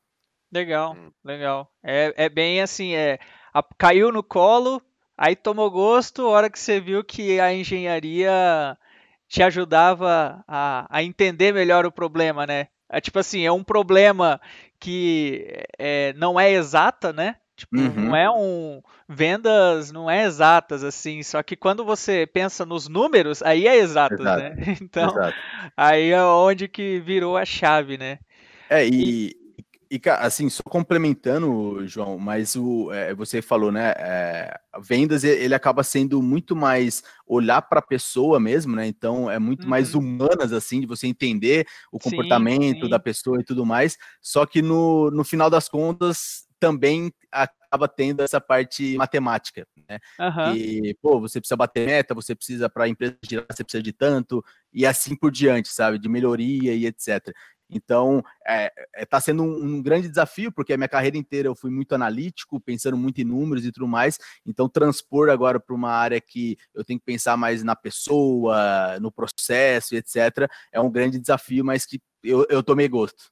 Legal, hum. legal. É, é bem assim, é, a, caiu no colo, aí tomou gosto, a hora que você viu que a engenharia te ajudava a, a entender melhor o problema, né? É tipo assim, é um problema que é, não é exata, né? Tipo, uhum. não é um. Vendas não é exatas, assim. Só que quando você pensa nos números, aí é exato, Exato. né? Então, Exato. aí é onde que virou a chave, né? É, e, e, assim, só complementando, João, mas o, é, você falou, né? É, vendas ele acaba sendo muito mais olhar para a pessoa mesmo, né? Então é muito uhum. mais humanas, assim, de você entender o comportamento sim, sim. da pessoa e tudo mais. Só que no, no final das contas, também acaba tendo essa parte matemática, né? Uhum. E, pô, você precisa bater meta, você precisa, para a empresa girar, você precisa de tanto, e assim por diante, sabe? De melhoria e etc. Então, é, é, tá sendo um, um, grande desafio, porque a minha carreira inteira eu fui muito analítico, pensando muito em números e tudo mais. Então, transpor agora para uma área que eu tenho que pensar mais na pessoa, no processo, etc., é um grande desafio, mas que eu, eu tomei gosto.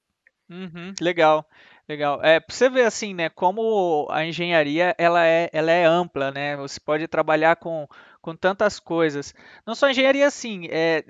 Uhum, legal, legal. É, você ver assim, né, como a engenharia ela é, ela é ampla, né? Você pode trabalhar com, com tantas coisas. Não só engenharia, assim, é,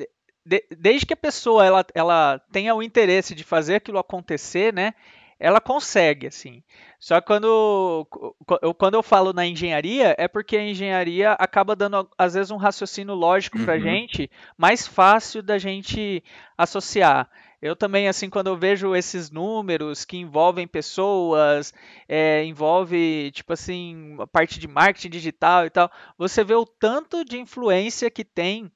de, desde que a pessoa ela, ela tenha o interesse de fazer aquilo acontecer, né? Ela consegue, assim. Só que quando eu, quando eu falo na engenharia, é porque a engenharia acaba dando, às vezes, um raciocínio lógico para a uhum. gente mais fácil da gente associar. Eu também, assim, quando eu vejo esses números que envolvem pessoas, é, envolve, tipo assim, a parte de marketing digital e tal, você vê o tanto de influência que tem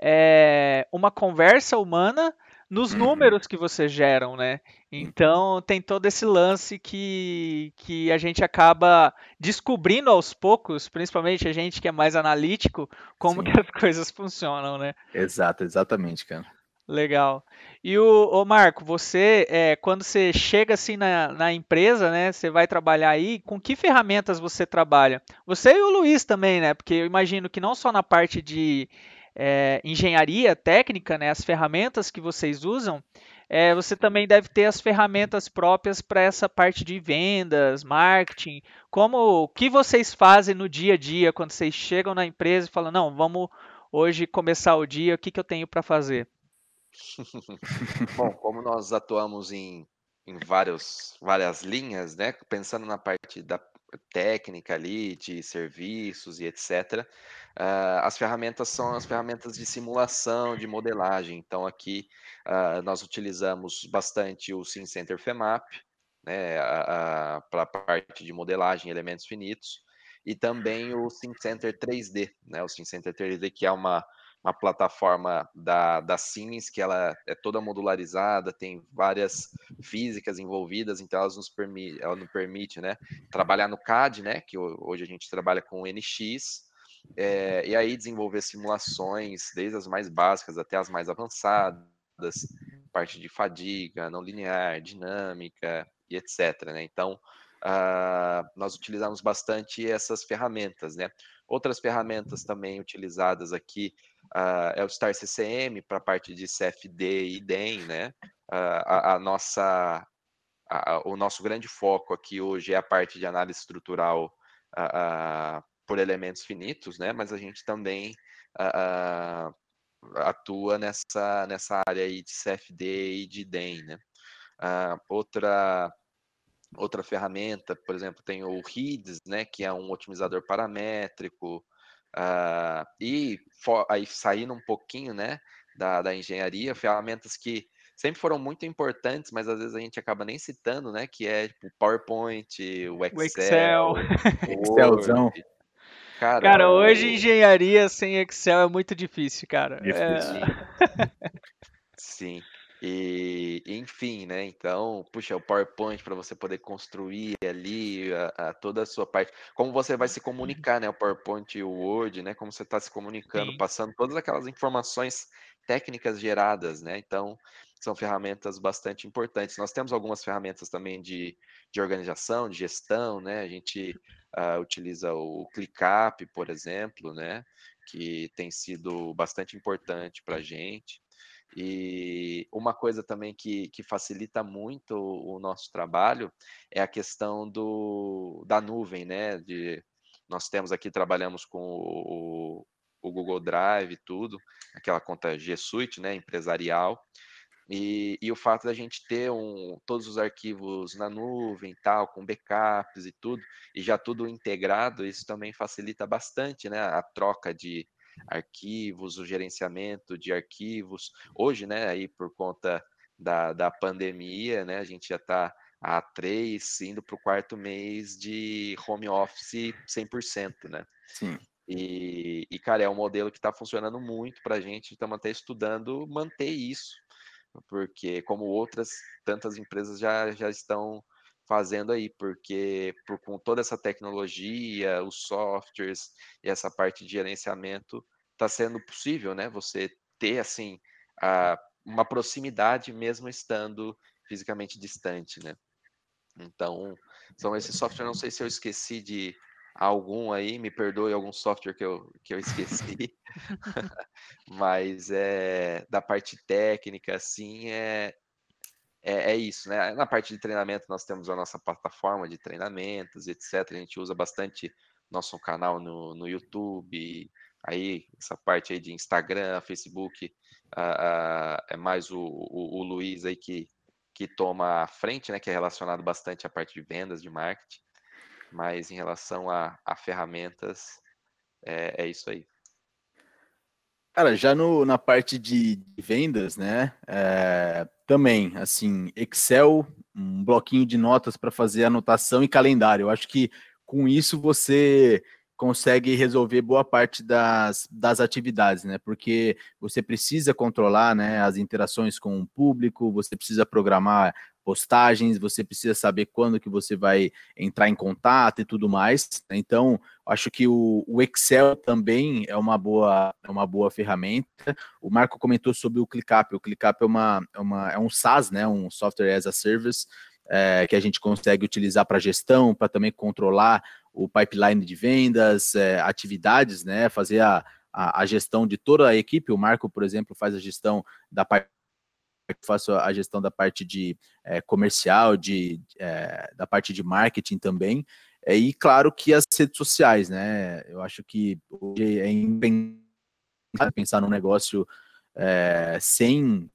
é, uma conversa humana nos uhum. números que você geram, né? Então tem todo esse lance que, que a gente acaba descobrindo aos poucos, principalmente a gente que é mais analítico, como Sim. que as coisas funcionam, né? Exato, exatamente, cara. Legal. E o, o Marco, você, é, quando você chega assim na, na empresa, né, você vai trabalhar aí, com que ferramentas você trabalha? Você e o Luiz também, né? Porque eu imagino que não só na parte de é, engenharia técnica, né, as ferramentas que vocês usam, é, você também deve ter as ferramentas próprias para essa parte de vendas, marketing. Como o que vocês fazem no dia a dia quando vocês chegam na empresa e falam, não, vamos hoje começar o dia, o que, que eu tenho para fazer? Bom, como nós atuamos em, em vários, várias linhas, né? Pensando na parte da técnica ali, de serviços e etc., Uh, as ferramentas são as ferramentas de simulação, de modelagem. Então, aqui uh, nós utilizamos bastante o SimCenter FEMAP, né, para a parte de modelagem, elementos finitos, e também o SimCenter 3D, né, o SimCenter 3D, que é uma, uma plataforma da, da Siemens, que ela é toda modularizada, tem várias físicas envolvidas, então ela nos permite, ela nos permite né, trabalhar no CAD, né, que hoje a gente trabalha com NX, é, e aí desenvolver simulações, desde as mais básicas até as mais avançadas, parte de fadiga, não linear, dinâmica e etc. Né? Então, uh, nós utilizamos bastante essas ferramentas. Né? Outras ferramentas também utilizadas aqui uh, é o Star CCM para a parte de CFD e DEM. Né? Uh, a, a, nossa, a, o nosso grande foco aqui hoje é a parte de análise estrutural por elementos finitos, né? Mas a gente também uh, atua nessa, nessa área aí de CFD e de DEM, né? Uh, outra outra ferramenta, por exemplo, tem o RIDS, né? Que é um otimizador paramétrico. Uh, e for, aí saindo um pouquinho, né? Da, da engenharia, ferramentas que sempre foram muito importantes, mas às vezes a gente acaba nem citando, né? Que é tipo, o PowerPoint, o Excel, o Excel. O Excelzão. Cara, cara hoje engenharia sem Excel é muito difícil, cara. Difícil. É... Sim. E, enfim, né? Então, puxa, o PowerPoint para você poder construir ali a, a, toda a sua parte. Como você vai se comunicar, né? O PowerPoint e o Word, né? Como você está se comunicando, Sim. passando todas aquelas informações técnicas geradas, né? Então, são ferramentas bastante importantes. Nós temos algumas ferramentas também de, de organização, de gestão, né? A gente uh, utiliza o ClickUp, por exemplo, né? Que tem sido bastante importante para a gente. E uma coisa também que, que facilita muito o nosso trabalho é a questão do, da nuvem, né? De, nós temos aqui, trabalhamos com o, o Google Drive e tudo, aquela conta G Suite, né, empresarial, e, e, o fato da gente ter um, todos os arquivos na nuvem, tal, com backups e tudo, e já tudo integrado, isso também facilita bastante né, a troca de arquivos, o gerenciamento de arquivos. Hoje, né, aí por conta da, da pandemia, né, a gente já está há três, indo para o quarto mês de home office 100%, né? Sim. E, e, cara, é um modelo que está funcionando muito para a gente, estamos até estudando manter isso, porque como outras tantas empresas já, já estão fazendo aí, porque por, com toda essa tecnologia, os softwares e essa parte de gerenciamento, está sendo possível, né? Você ter assim a, uma proximidade mesmo estando fisicamente distante, né? Então, são esses softwares, não sei se eu esqueci de algum aí, me perdoe algum software que eu, que eu esqueci, mas é da parte técnica, assim, é, é, é, isso, né? Na parte de treinamento, nós temos a nossa plataforma de treinamentos, etc. A gente usa bastante nosso canal no, no YouTube, aí essa parte aí de Instagram, Facebook, é mais o, o, o, Luiz aí que, que toma a frente, né? Que é relacionado bastante à parte de vendas, de marketing. Mas em relação a, a ferramentas, é, é isso aí. Cara, já no, na parte de, vendas, né? É, também, assim, Excel, um bloquinho de notas para fazer anotação e calendário. Eu acho que com isso você consegue resolver boa parte das, das atividades, né? Porque você precisa controlar né, as interações com o público, você precisa programar postagens, você precisa saber quando que você vai entrar em contato e tudo mais. Então, acho que o, o, Excel também é uma boa, é uma boa ferramenta. O Marco comentou sobre o ClickUp. O ClickUp é, uma, é, uma, é um SaaS, né? um Software as a Service, é, que a gente consegue utilizar para gestão, para também controlar o pipeline de vendas, é, atividades, né? fazer a, a, a gestão de toda a equipe. O Marco, por exemplo, faz a gestão da parte faço a gestão da parte de é, comercial, de, é, da parte de marketing também. É, e claro que as redes sociais, né? Eu acho que hoje é impensável pensar num negócio é, sem,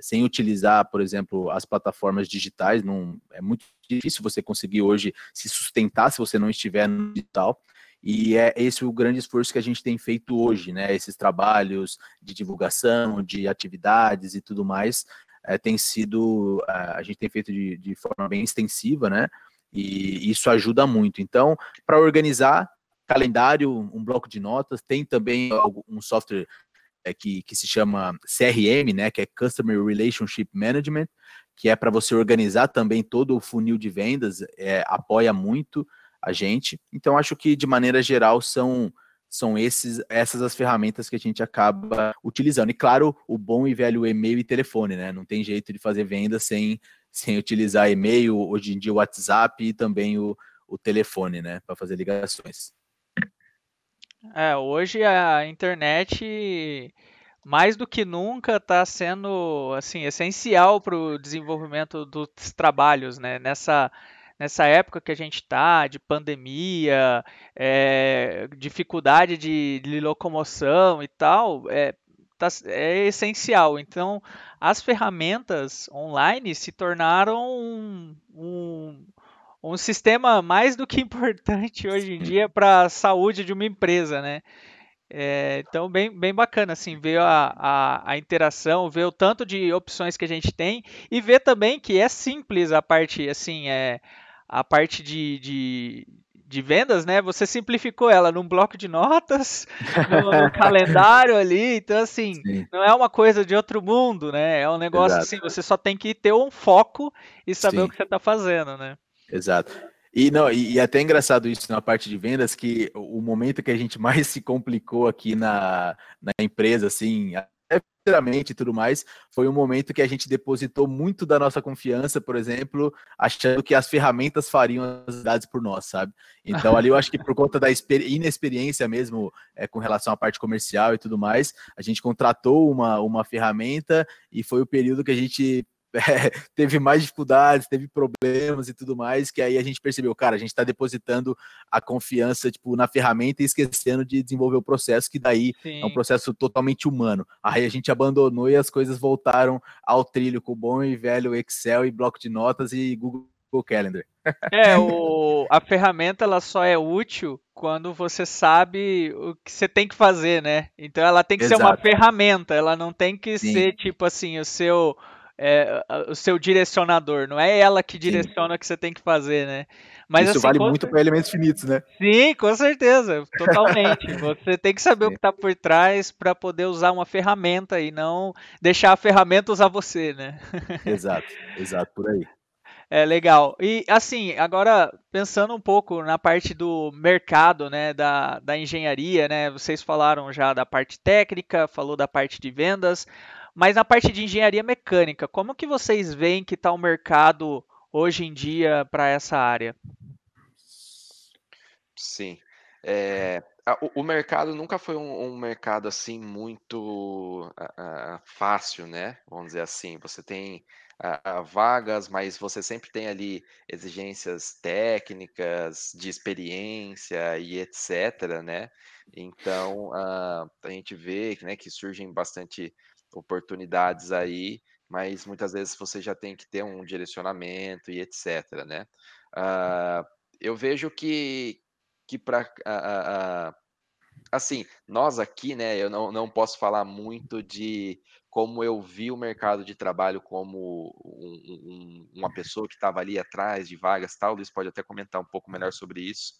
sem utilizar, por exemplo, as plataformas digitais. Não, é muito difícil você conseguir hoje se sustentar se você não estiver no digital. E é esse o grande esforço que a gente tem feito hoje, né? Esses trabalhos de divulgação, de atividades e tudo mais, é, tem sido, é, a gente tem feito de, de forma bem extensiva, né? E isso ajuda muito. Então, para organizar calendário, um bloco de notas, tem também um software é, que, que se chama CRM, né? Que é Customer Relationship Management, que é para você organizar também todo o funil de vendas, é, apoia muito a gente. Então, acho que de maneira geral são são esses, essas as ferramentas que a gente acaba utilizando. E claro, o bom e velho e-mail e telefone, né? Não tem jeito de fazer venda sem, sem utilizar e-mail, hoje em dia o WhatsApp e também o, o telefone, né? Para fazer ligações. É, hoje a internet mais do que nunca está sendo assim essencial para o desenvolvimento dos trabalhos, né? Nessa nessa época que a gente está, de pandemia, é, dificuldade de, de, locomoção e tal, é, tá, é essencial. Então, as ferramentas online se tornaram um, um, um sistema mais do que importante hoje em dia para a saúde de uma empresa, né? É, então, bem, bem bacana, assim, ver a, a, a, interação, ver o tanto de opções que a gente tem e ver também que é simples a parte, assim, é, a parte de, de, de, vendas, né? Você simplificou ela num bloco de notas, no, no calendário ali. Então, assim, Sim. não é uma coisa de outro mundo, né? É um negócio Exato. assim, você só tem que ter um foco e saber Sim. o que você está fazendo, né? Exato. E não, e, e até engraçado isso na parte de vendas, que o momento que a gente mais se complicou aqui na, na empresa, assim, financeiramente e tudo mais, foi um momento que a gente depositou muito da nossa confiança, por exemplo, achando que as ferramentas fariam as dados por nós, sabe? Então ali eu acho que por conta da inexperiência mesmo é, com relação à parte comercial e tudo mais, a gente contratou uma, uma ferramenta e foi o período que a gente é, teve mais dificuldades, teve problemas e tudo mais, que aí a gente percebeu, cara, a gente está depositando a confiança tipo, na ferramenta e esquecendo de desenvolver o processo, que daí Sim. é um processo totalmente humano. Aí a gente abandonou e as coisas voltaram ao trilho com o bom e velho Excel e bloco de notas e Google Calendar. É, o, a ferramenta ela só é útil quando você sabe o que você tem que fazer, né? Então ela tem que Exato. ser uma ferramenta, ela não tem que Sim. ser tipo assim, o seu é, o seu direcionador, não é ela que direciona o que você tem que fazer, né? Mas, Isso assim, vale muito para elementos finitos, né? Sim, com certeza, totalmente. você tem que saber Sim. o que está por trás para poder usar uma ferramenta e não deixar a ferramenta usar você, né? exato, exato, por aí. É legal. E assim, agora pensando um pouco na parte do mercado, né, da, da engenharia, né, vocês falaram já da parte técnica, falou da parte de vendas, mas na parte de engenharia mecânica, como que vocês veem que está o mercado hoje em dia para essa área? Sim. É, o, o, mercado nunca foi um, um mercado assim muito uh, fácil, né? Vamos dizer assim. Você tem uh, vagas, mas você sempre tem ali exigências técnicas, de experiência e etc, né? Então, uh, a gente vê né, que surgem bastante oportunidades aí, mas muitas vezes você já tem que ter um direcionamento e etc, né? eu vejo que, que para assim, nós aqui, né, eu não, não posso falar muito de como eu vi o mercado de trabalho como um, um, uma pessoa que estava ali atrás de vagas tal, o Luiz pode até comentar um pouco melhor sobre isso.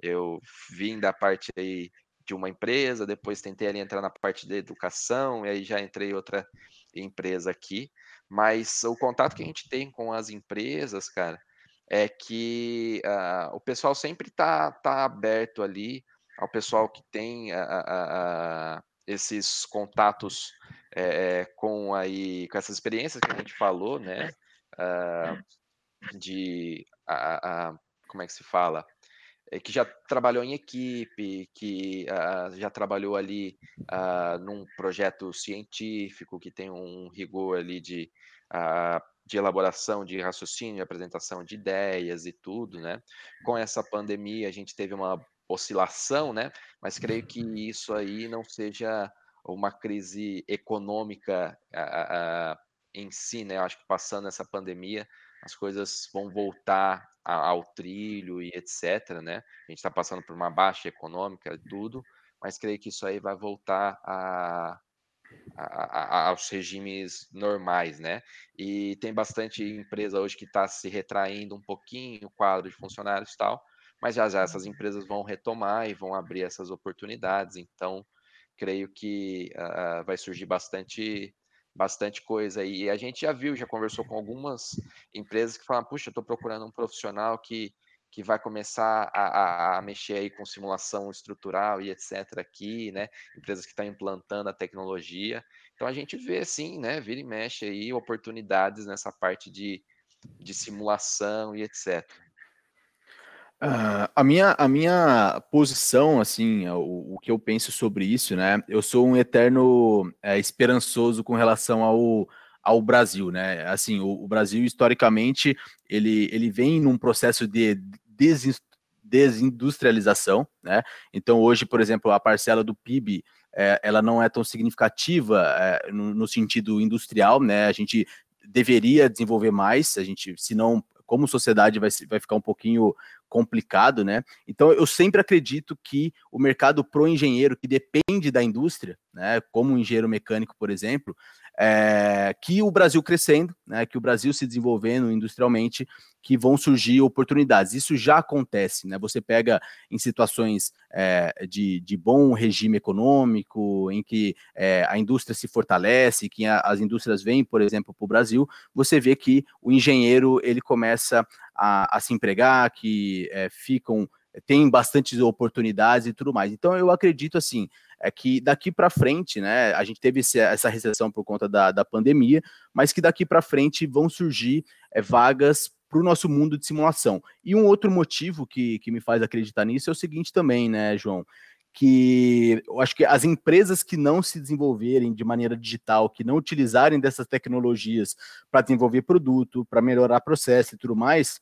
Eu vim da parte aí de uma empresa, depois tentei ali entrar na parte de educação, e aí já entrei outra empresa aqui. Mas o contato que a gente tem com as empresas, cara, é que uh, o pessoal sempre está tá aberto ali ao pessoal que tem a, a, a, esses contatos é, com aí com essas experiências que a gente falou, né? Uh, de como é que se fala? É, que já trabalhou em equipe, que uh, já trabalhou ali uh, num projeto científico, que tem um rigor ali de, uh, de elaboração de raciocínio, apresentação de ideias e tudo, né? Com essa pandemia, a gente teve uma oscilação, né? Mas creio que isso aí não seja uma crise econômica em si, né? Eu acho que passando essa pandemia, as coisas vão voltar ao trilho e etc, né? A gente está passando por uma baixa econômica e tudo, mas creio que isso aí vai voltar a, a, a, aos regimes normais, né? E tem bastante empresa hoje que está se retraindo um pouquinho, o quadro de funcionários e tal, mas já já essas empresas vão retomar e vão abrir essas oportunidades, então creio que uh, vai surgir bastante bastante coisa. E a gente já viu, já conversou com algumas empresas que falam, puxa, estou procurando um profissional que, que vai começar a, a, a, mexer aí com simulação estrutural e etc. aqui, né? Empresas que estão implantando a tecnologia. Então a gente vê assim, né? Vira e mexe aí oportunidades nessa parte de, de simulação e etc. Uh, a, minha, a minha posição, assim, o, o, que eu penso sobre isso, né? Eu sou um eterno é, esperançoso com relação ao, ao Brasil, né? Assim, o, o, Brasil, historicamente, ele, ele vem num processo de desindustrialização, né? Então, hoje, por exemplo, a parcela do PIB, é, ela não é tão significativa é, no, no sentido industrial, né? A gente deveria desenvolver mais, a gente, se não como sociedade vai, vai ficar um pouquinho complicado, né? Então eu sempre acredito que o mercado pro engenheiro que depende da indústria, né, como um engenheiro mecânico, por exemplo, é, que o Brasil crescendo, né, que o Brasil se desenvolvendo industrialmente, que vão surgir oportunidades. Isso já acontece, né? Você pega em situações é, de, de bom regime econômico, em que é, a indústria se fortalece, que a, as indústrias vêm, por exemplo, para o Brasil, você vê que o engenheiro ele começa a, a se empregar, que é, ficam tem bastante oportunidades e tudo mais. Então eu acredito assim, é que daqui para frente, né, a gente teve essa recessão por conta da, da pandemia, mas que daqui para frente vão surgir é, vagas para o nosso mundo de simulação. E um outro motivo que, que me faz acreditar nisso é o seguinte também, né, João? Que eu acho que as empresas que não se desenvolverem de maneira digital, que não utilizarem dessas tecnologias para desenvolver produto, para melhorar processo e tudo mais,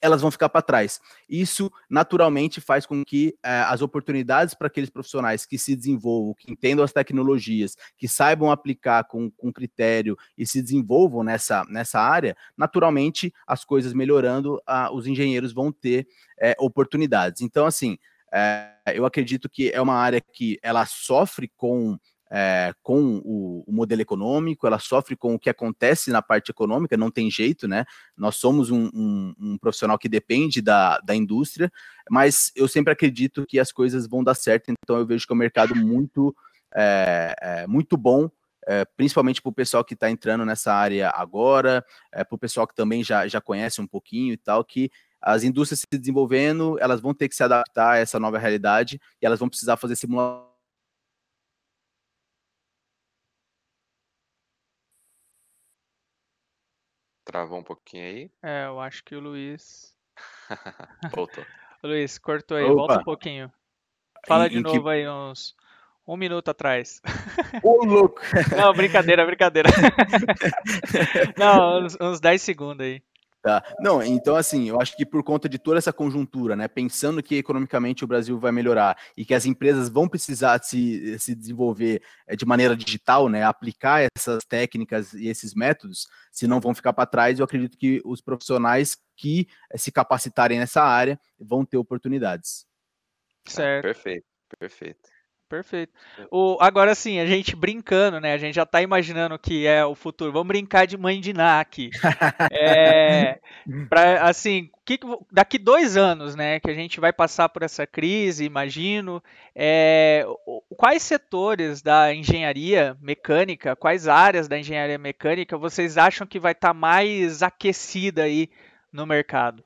elas vão ficar para trás. Isso naturalmente faz com que é, as oportunidades para aqueles profissionais que se desenvolvam, que entendam as tecnologias, que saibam aplicar com, com critério e se desenvolvam nessa, nessa área, naturalmente as coisas melhorando, os engenheiros vão ter é, oportunidades. Então, assim, é, eu acredito que é uma área que ela sofre com é, com o, o, modelo econômico, ela sofre com o que acontece na parte econômica, não tem jeito, né? Nós somos um, um, um, profissional que depende da, da indústria, mas eu sempre acredito que as coisas vão dar certo, então eu vejo que é um mercado muito, é, é, muito bom é, principalmente para o pessoal que está entrando nessa área agora, é, para o pessoal que também já, já conhece um pouquinho e tal, que as indústrias se desenvolvendo, elas vão ter que se adaptar a essa nova realidade e elas vão precisar fazer simulação. Travou um pouquinho aí. É, eu acho que o Luiz. Voltou. Luiz, cortou aí, Opa. volta um pouquinho. Fala Em- de em que- novo aí, uns um minuto atrás. Ô, louco! Não, brincadeira, brincadeira. Não, uns, uns 10 segundos aí. Tá. Não, então assim, eu acho que por conta de toda essa conjuntura, né, pensando que economicamente o Brasil vai melhorar e que as empresas vão precisar se, se desenvolver eh, de maneira digital, né, aplicar essas técnicas e esses métodos, se não vão ficar para trás, eu acredito que os profissionais que eh, se capacitarem nessa área vão ter oportunidades. Certo. Perfeito, perfeito. Perfeito. O, agora sim, a gente brincando, né? A gente já tá imaginando que é o futuro. Vamos brincar de mãe de Ná aqui. É, pra, assim, que daqui dois anos, né, que a gente vai passar por essa crise, imagino. é, quais setores da engenharia mecânica, quais áreas da engenharia mecânica vocês acham que vai estar mais aquecida aí no mercado?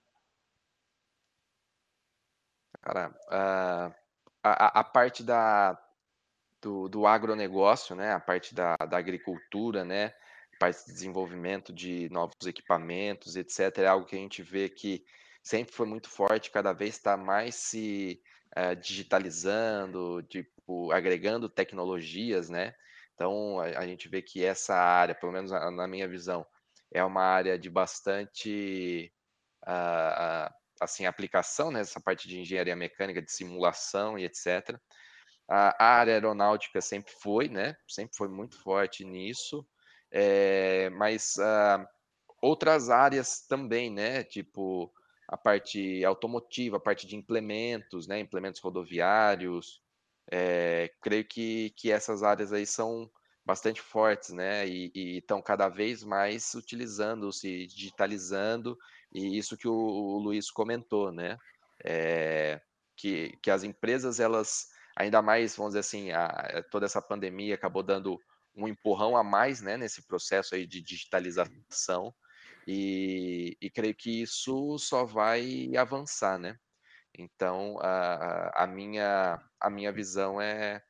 Cara, ah, a, a- parte da, do, do agronegócio, né? A parte da, da agricultura, né? A parte de desenvolvimento de novos equipamentos, etc. É algo que a gente vê que sempre foi muito forte, cada vez está mais se eh, digitalizando, tipo, agregando tecnologias, né? Então, a, a gente vê que essa área, pelo menos na, na minha visão, é uma área de bastante ah, ah, assim, aplicação nessa parte de engenharia mecânica, de simulação e etc. A, área aeronáutica sempre foi, né? Sempre foi muito forte nisso, é, mas ah, outras áreas também, né? Tipo a parte automotiva, a parte de implementos, né? Implementos rodoviários. é, creio que, que essas áreas aí são bastante fortes, né? E estão cada vez mais utilizando, se digitalizando e isso que o, o Luiz comentou, né? É, que, que as empresas, elas, ainda mais, vamos dizer assim, a, toda essa pandemia acabou dando um empurrão a mais, né, nesse processo aí de digitalização, e, e creio que isso só vai avançar, né? Então, a, a- minha, a minha visão é,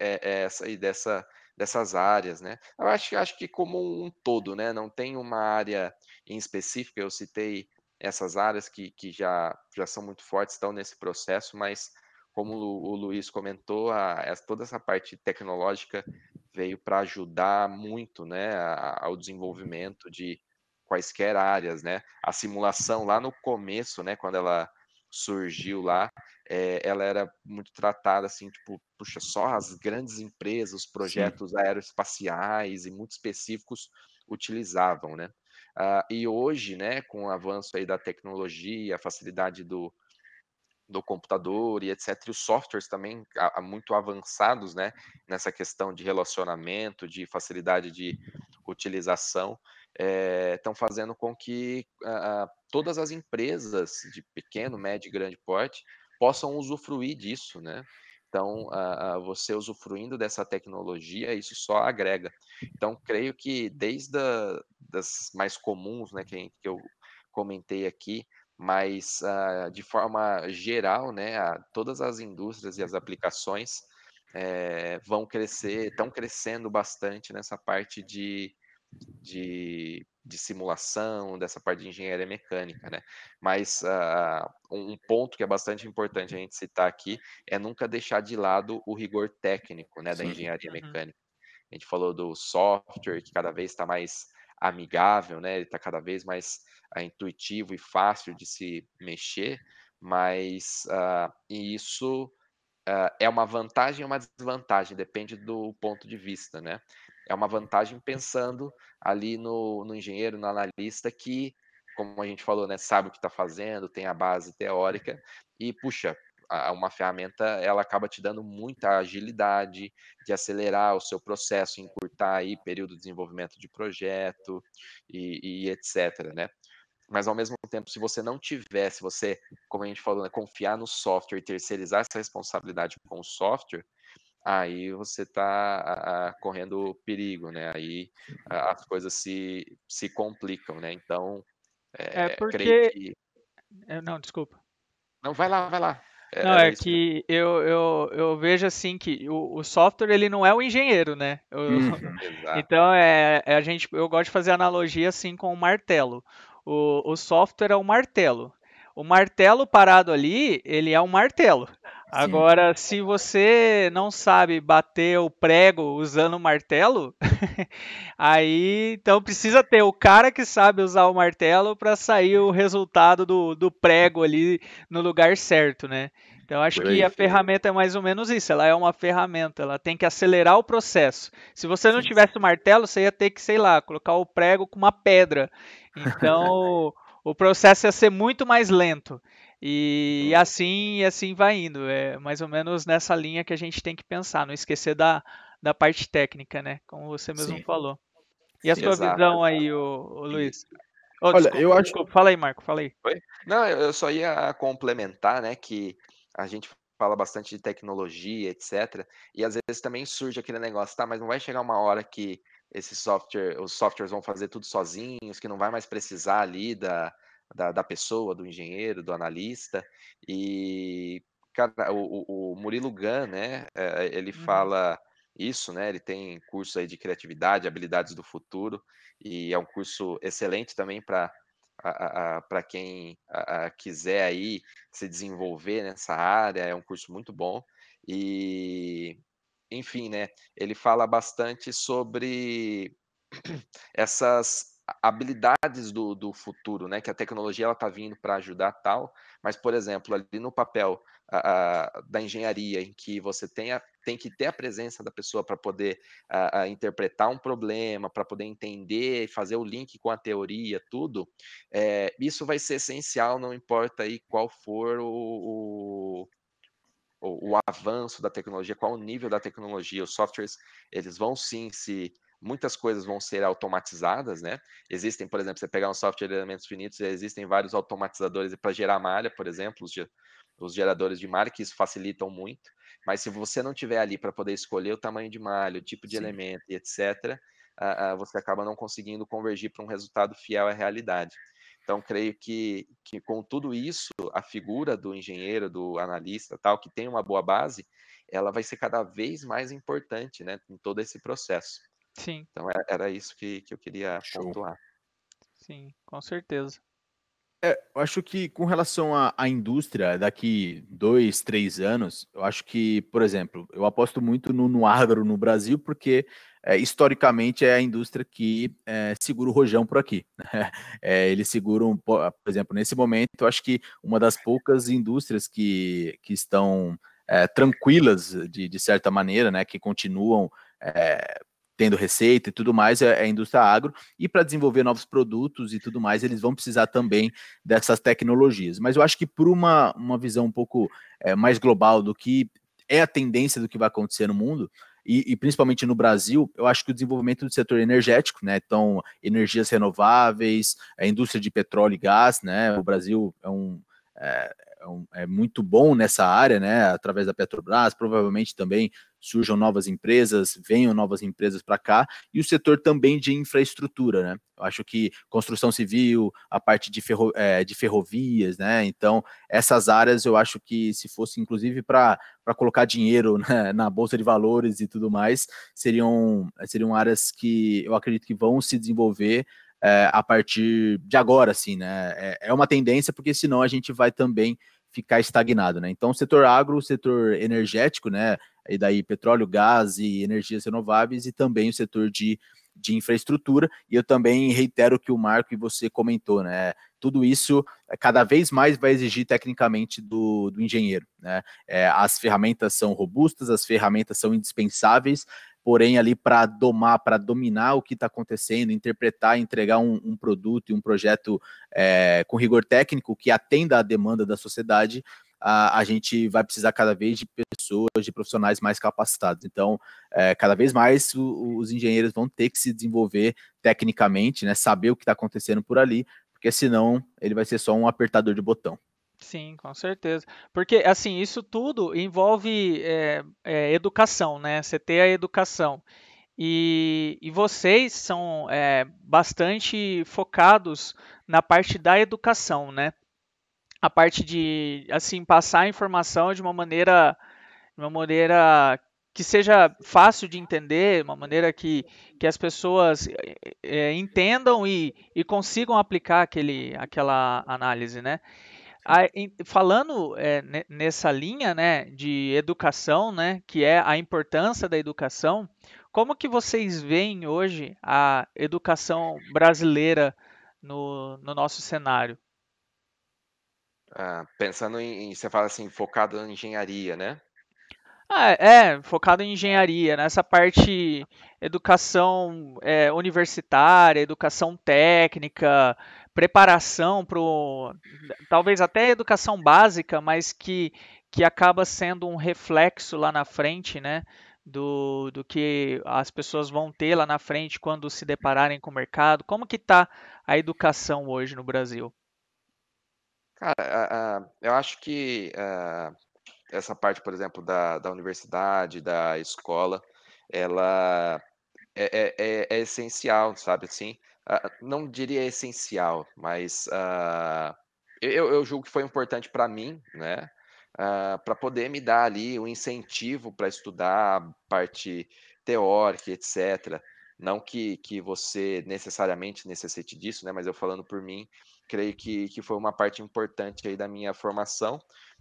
é, é essa aí dessa, dessas áreas, né? Eu acho, acho que como um todo, né? Não tem uma área em específico, eu citei essas áreas que, que já, já são muito fortes, estão nesse processo, mas como o, Lu- o Luiz comentou, a, essa- toda essa parte tecnológica veio para ajudar muito, né, a- ao desenvolvimento de quaisquer áreas, né? A simulação lá no começo, né, quando ela surgiu lá, eh, ela era muito tratada assim, tipo, puxa, só as grandes empresas, os projetos aeroespaciais e muito específicos utilizavam, né? Ah, e hoje, né, com o avanço aí da tecnologia, a facilidade do, do computador e etc, e os softwares também a- a muito avançados, né, nessa questão de relacionamento, de facilidade de utilização, estão fazendo com que ah, todas as empresas de pequeno, médio e grande porte possam usufruir disso, né? Então, ah, você usufruindo dessa tecnologia, isso só agrega. Então, creio que desde a, das mais comuns, né, que, que eu comentei aqui, mas ah, de forma geral, né, a- todas as indústrias e as aplicações eh, vão crescer, estão crescendo bastante nessa parte de, de, de simulação, dessa parte de engenharia mecânica, né? Mas ah, um ponto que é bastante importante a gente citar aqui é nunca deixar de lado o rigor técnico, né, da Sim. engenharia Uhum. mecânica. A gente falou do software que cada vez está mais amigável, né? Ele está cada vez mais ah, intuitivo e fácil de se mexer, mas e isso ah, é uma vantagem e uma desvantagem, depende do ponto de vista, né? É uma vantagem pensando ali no, no engenheiro, no analista que, como a gente falou, né, sabe o que está fazendo, tem a base teórica e puxa, uma ferramenta ela acaba te dando muita agilidade de acelerar o seu processo, encurtar aí período de desenvolvimento de projeto e, e etc, né? Mas ao mesmo tempo, se você não tiver, se você, como a gente falou, né, confiar no software e terceirizar essa responsabilidade com o software, aí você está correndo perigo, né? Aí as coisas se, se complicam, né? Então, é, é porque... Que... É, não, desculpa. Não, vai lá, vai lá. É, não, é que eu, eu, eu vejo assim que o, o software ele não é o engenheiro, né? Eu, uhum, então é, é, a gente, eu gosto de fazer analogia assim com o martelo. O, o software é o martelo. O martelo parado ali, ele é um martelo. Agora, se você não sabe bater o prego usando o martelo, aí então precisa ter o cara que sabe usar o martelo para sair o resultado do, do prego ali no lugar certo, né? Então acho que a ferramenta é mais ou menos isso. Ela é uma ferramenta, ela tem que acelerar o processo. Se você não tivesse o martelo, você ia ter que, sei lá, colocar o prego com uma pedra. Então o processo ia ser muito mais lento. E, e, assim e assim vai indo. É mais ou menos nessa linha que a gente tem que pensar, não esquecer da, da parte técnica, né? Como você mesmo Sim. falou. E a Sim, sua exato. visão aí, o, Luiz? Oh, Olha, desculpa, eu acho. Desculpa. Fala aí, Marco, fala aí. Oi? Não, eu só ia complementar, né, que a gente fala bastante de tecnologia, etc. E às vezes também surge aquele negócio, tá, mas não vai chegar uma hora que esse software, os softwares vão fazer tudo sozinhos, que não vai mais precisar ali da, da, da pessoa, do engenheiro, do analista. E, cara, o, o Murilo Gun, né, eh, ele uhum. fala isso, né? Ele tem curso aí de criatividade, habilidades do futuro, e é um curso excelente também para para quem a, a, quiser aí se desenvolver nessa área, é um curso muito bom. E, enfim, né? Ele fala bastante sobre essas habilidades do, do futuro, né? Que a tecnologia ela está vindo para ajudar tal, mas por exemplo ali no papel a, a, da engenharia em que você tenha, tem que ter a presença da pessoa para poder a, interpretar um problema, para poder entender, fazer o link com a teoria, tudo, é, isso vai ser essencial, não importa aí qual for o, o, o avanço da tecnologia, qual o nível da tecnologia, os softwares eles vão sim se muitas coisas vão ser automatizadas, né? Existem, por exemplo, você pegar um software de elementos finitos, existem vários automatizadores para gerar malha, por exemplo, os, os geradores de malha, que isso facilitam muito. Mas se você não tiver ali para poder escolher o tamanho de malha, o tipo de Sim. elemento e etc., uh, uh, você acaba não conseguindo convergir para um resultado fiel à realidade. Então, creio que, que com tudo isso, a figura do engenheiro, do analista, tal, que tem uma boa base, ela vai ser cada vez mais importante né, em todo esse processo. Sim. Então é, era isso que, que eu queria Show. pontuar. Sim, com certeza. É, eu acho que com relação à, à, indústria, daqui dois, três anos, eu acho que, por exemplo, eu aposto muito no, no agro no Brasil, porque é, historicamente é a indústria que é, segura o rojão por aqui. Né? É, eles seguram, por exemplo, nesse momento, eu acho que uma das poucas indústrias que, que estão é, tranquilas, de, de certa maneira, né, que continuam é, tendo receita e tudo mais, é, é a indústria agro, e para desenvolver novos produtos e tudo mais, eles vão precisar também dessas tecnologias. Mas eu acho que por uma, uma visão um pouco é, mais global do que é a tendência do que vai acontecer no mundo, e, e, principalmente no Brasil, eu acho que o desenvolvimento do setor energético, né, então energias renováveis, a indústria de petróleo e gás, né, o Brasil é um, é, é, é, muito bom nessa área, né? Através da Petrobras, provavelmente também surjam novas empresas, venham novas empresas para cá, e o setor também de infraestrutura, né? Eu acho que construção civil, a parte de, ferro, é, de ferrovias, né? Então, essas áreas eu acho que se fosse inclusive para colocar dinheiro né, na Bolsa de Valores e tudo mais, seriam, seriam áreas que eu acredito que vão se desenvolver é, a partir de agora, assim, né? É, é, uma tendência, porque senão a gente vai também ficar estagnado, né? Então, o setor agro, o setor energético, né? E daí petróleo, gás e energias renováveis, e também o setor de, de infraestrutura. E eu também reitero o que o Marco e você comentou, né? Tudo isso é, cada vez mais vai exigir tecnicamente do, do engenheiro, né? É, as ferramentas são robustas, as ferramentas são indispensáveis, porém ali para domar, para dominar o que está acontecendo, interpretar, entregar um, um, produto e um projeto é, com rigor técnico que atenda à demanda da sociedade, a, a, gente vai precisar cada vez de pessoas, de profissionais mais capacitados. Então, é, cada vez mais o, os engenheiros vão ter que se desenvolver tecnicamente, né, saber o que está acontecendo por ali, porque senão ele vai ser só um apertador de botão. Sim, com certeza. Porque, assim, isso tudo envolve é, é, educação, né? Você ter a educação. E, e vocês são é, bastante focados na parte da educação, né? A parte de, assim, passar a informação de uma maneira, de uma maneira que seja fácil de entender, uma maneira que, que as pessoas é, entendam e, e consigam aplicar aquele, aquela análise, né? falando é, nessa linha né, de educação, né, que é a importância da educação, como que vocês veem hoje a educação brasileira no, no nosso cenário? Ah, pensando em, você fala assim, focado em engenharia, né? Ah, é, focado em engenharia, nessa parte educação é, universitária, educação técnica, preparação para talvez até educação básica, mas que, que acaba sendo um reflexo lá na frente, né? Do, do que as pessoas vão ter lá na frente quando se depararem com o mercado. Como que está a educação hoje no Brasil? Cara, uh, eu acho que uh, essa parte, por exemplo, da, da universidade, da escola, ela é, é, é, é essencial, sabe assim? Uh, não diria essencial, mas uh, eu, eu julgo que foi importante para mim, né? Uh, para poder me dar ali o um incentivo para estudar a parte teórica, etc. Não que, que você necessariamente necessite disso, né? Mas eu falando por mim, creio que, que foi uma parte importante aí da minha formação.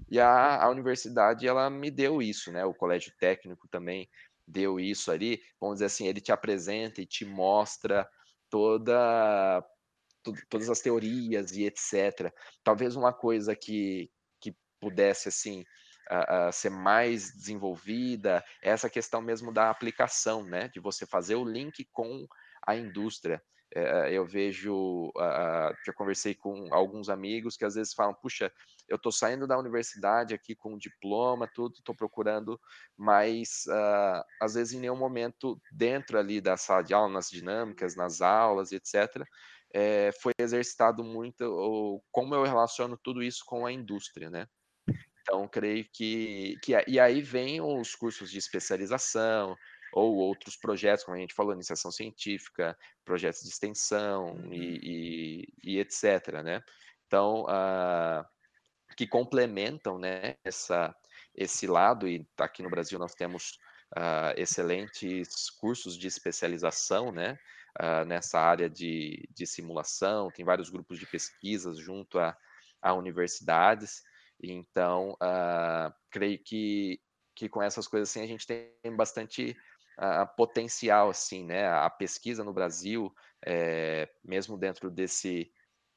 E a, a universidade, ela me deu isso, né? O colégio técnico também deu isso ali. Vamos dizer assim, ele te apresenta e te mostra toda todas as teorias e etc. Talvez uma coisa que, que pudesse assim uh, uh, ser mais desenvolvida é essa questão mesmo da aplicação, né? De você fazer o link com a indústria. É, eu vejo, uh, já conversei com alguns amigos que às vezes falam, puxa, eu estou saindo da universidade aqui com diploma, tudo, estou procurando, mas uh, às vezes em nenhum momento dentro ali da sala de aula, nas dinâmicas, nas aulas, etc., é, foi exercitado muito como eu relaciono tudo isso com a indústria, né? Então, creio que, que. E aí vem os cursos de especialização, ou outros projetos, como a gente falou, iniciação científica, projetos de extensão uhum. e, e, e, etc. Né? Então, uh, que complementam né, essa, esse lado, e aqui no Brasil nós temos uh, excelentes cursos de especialização né, uh, nessa área de, de simulação, tem vários grupos de pesquisas junto a, a universidades, então creio que, que com essas coisas assim a gente tem bastante a, potencial, assim, né? A pesquisa no Brasil, é, mesmo dentro desse,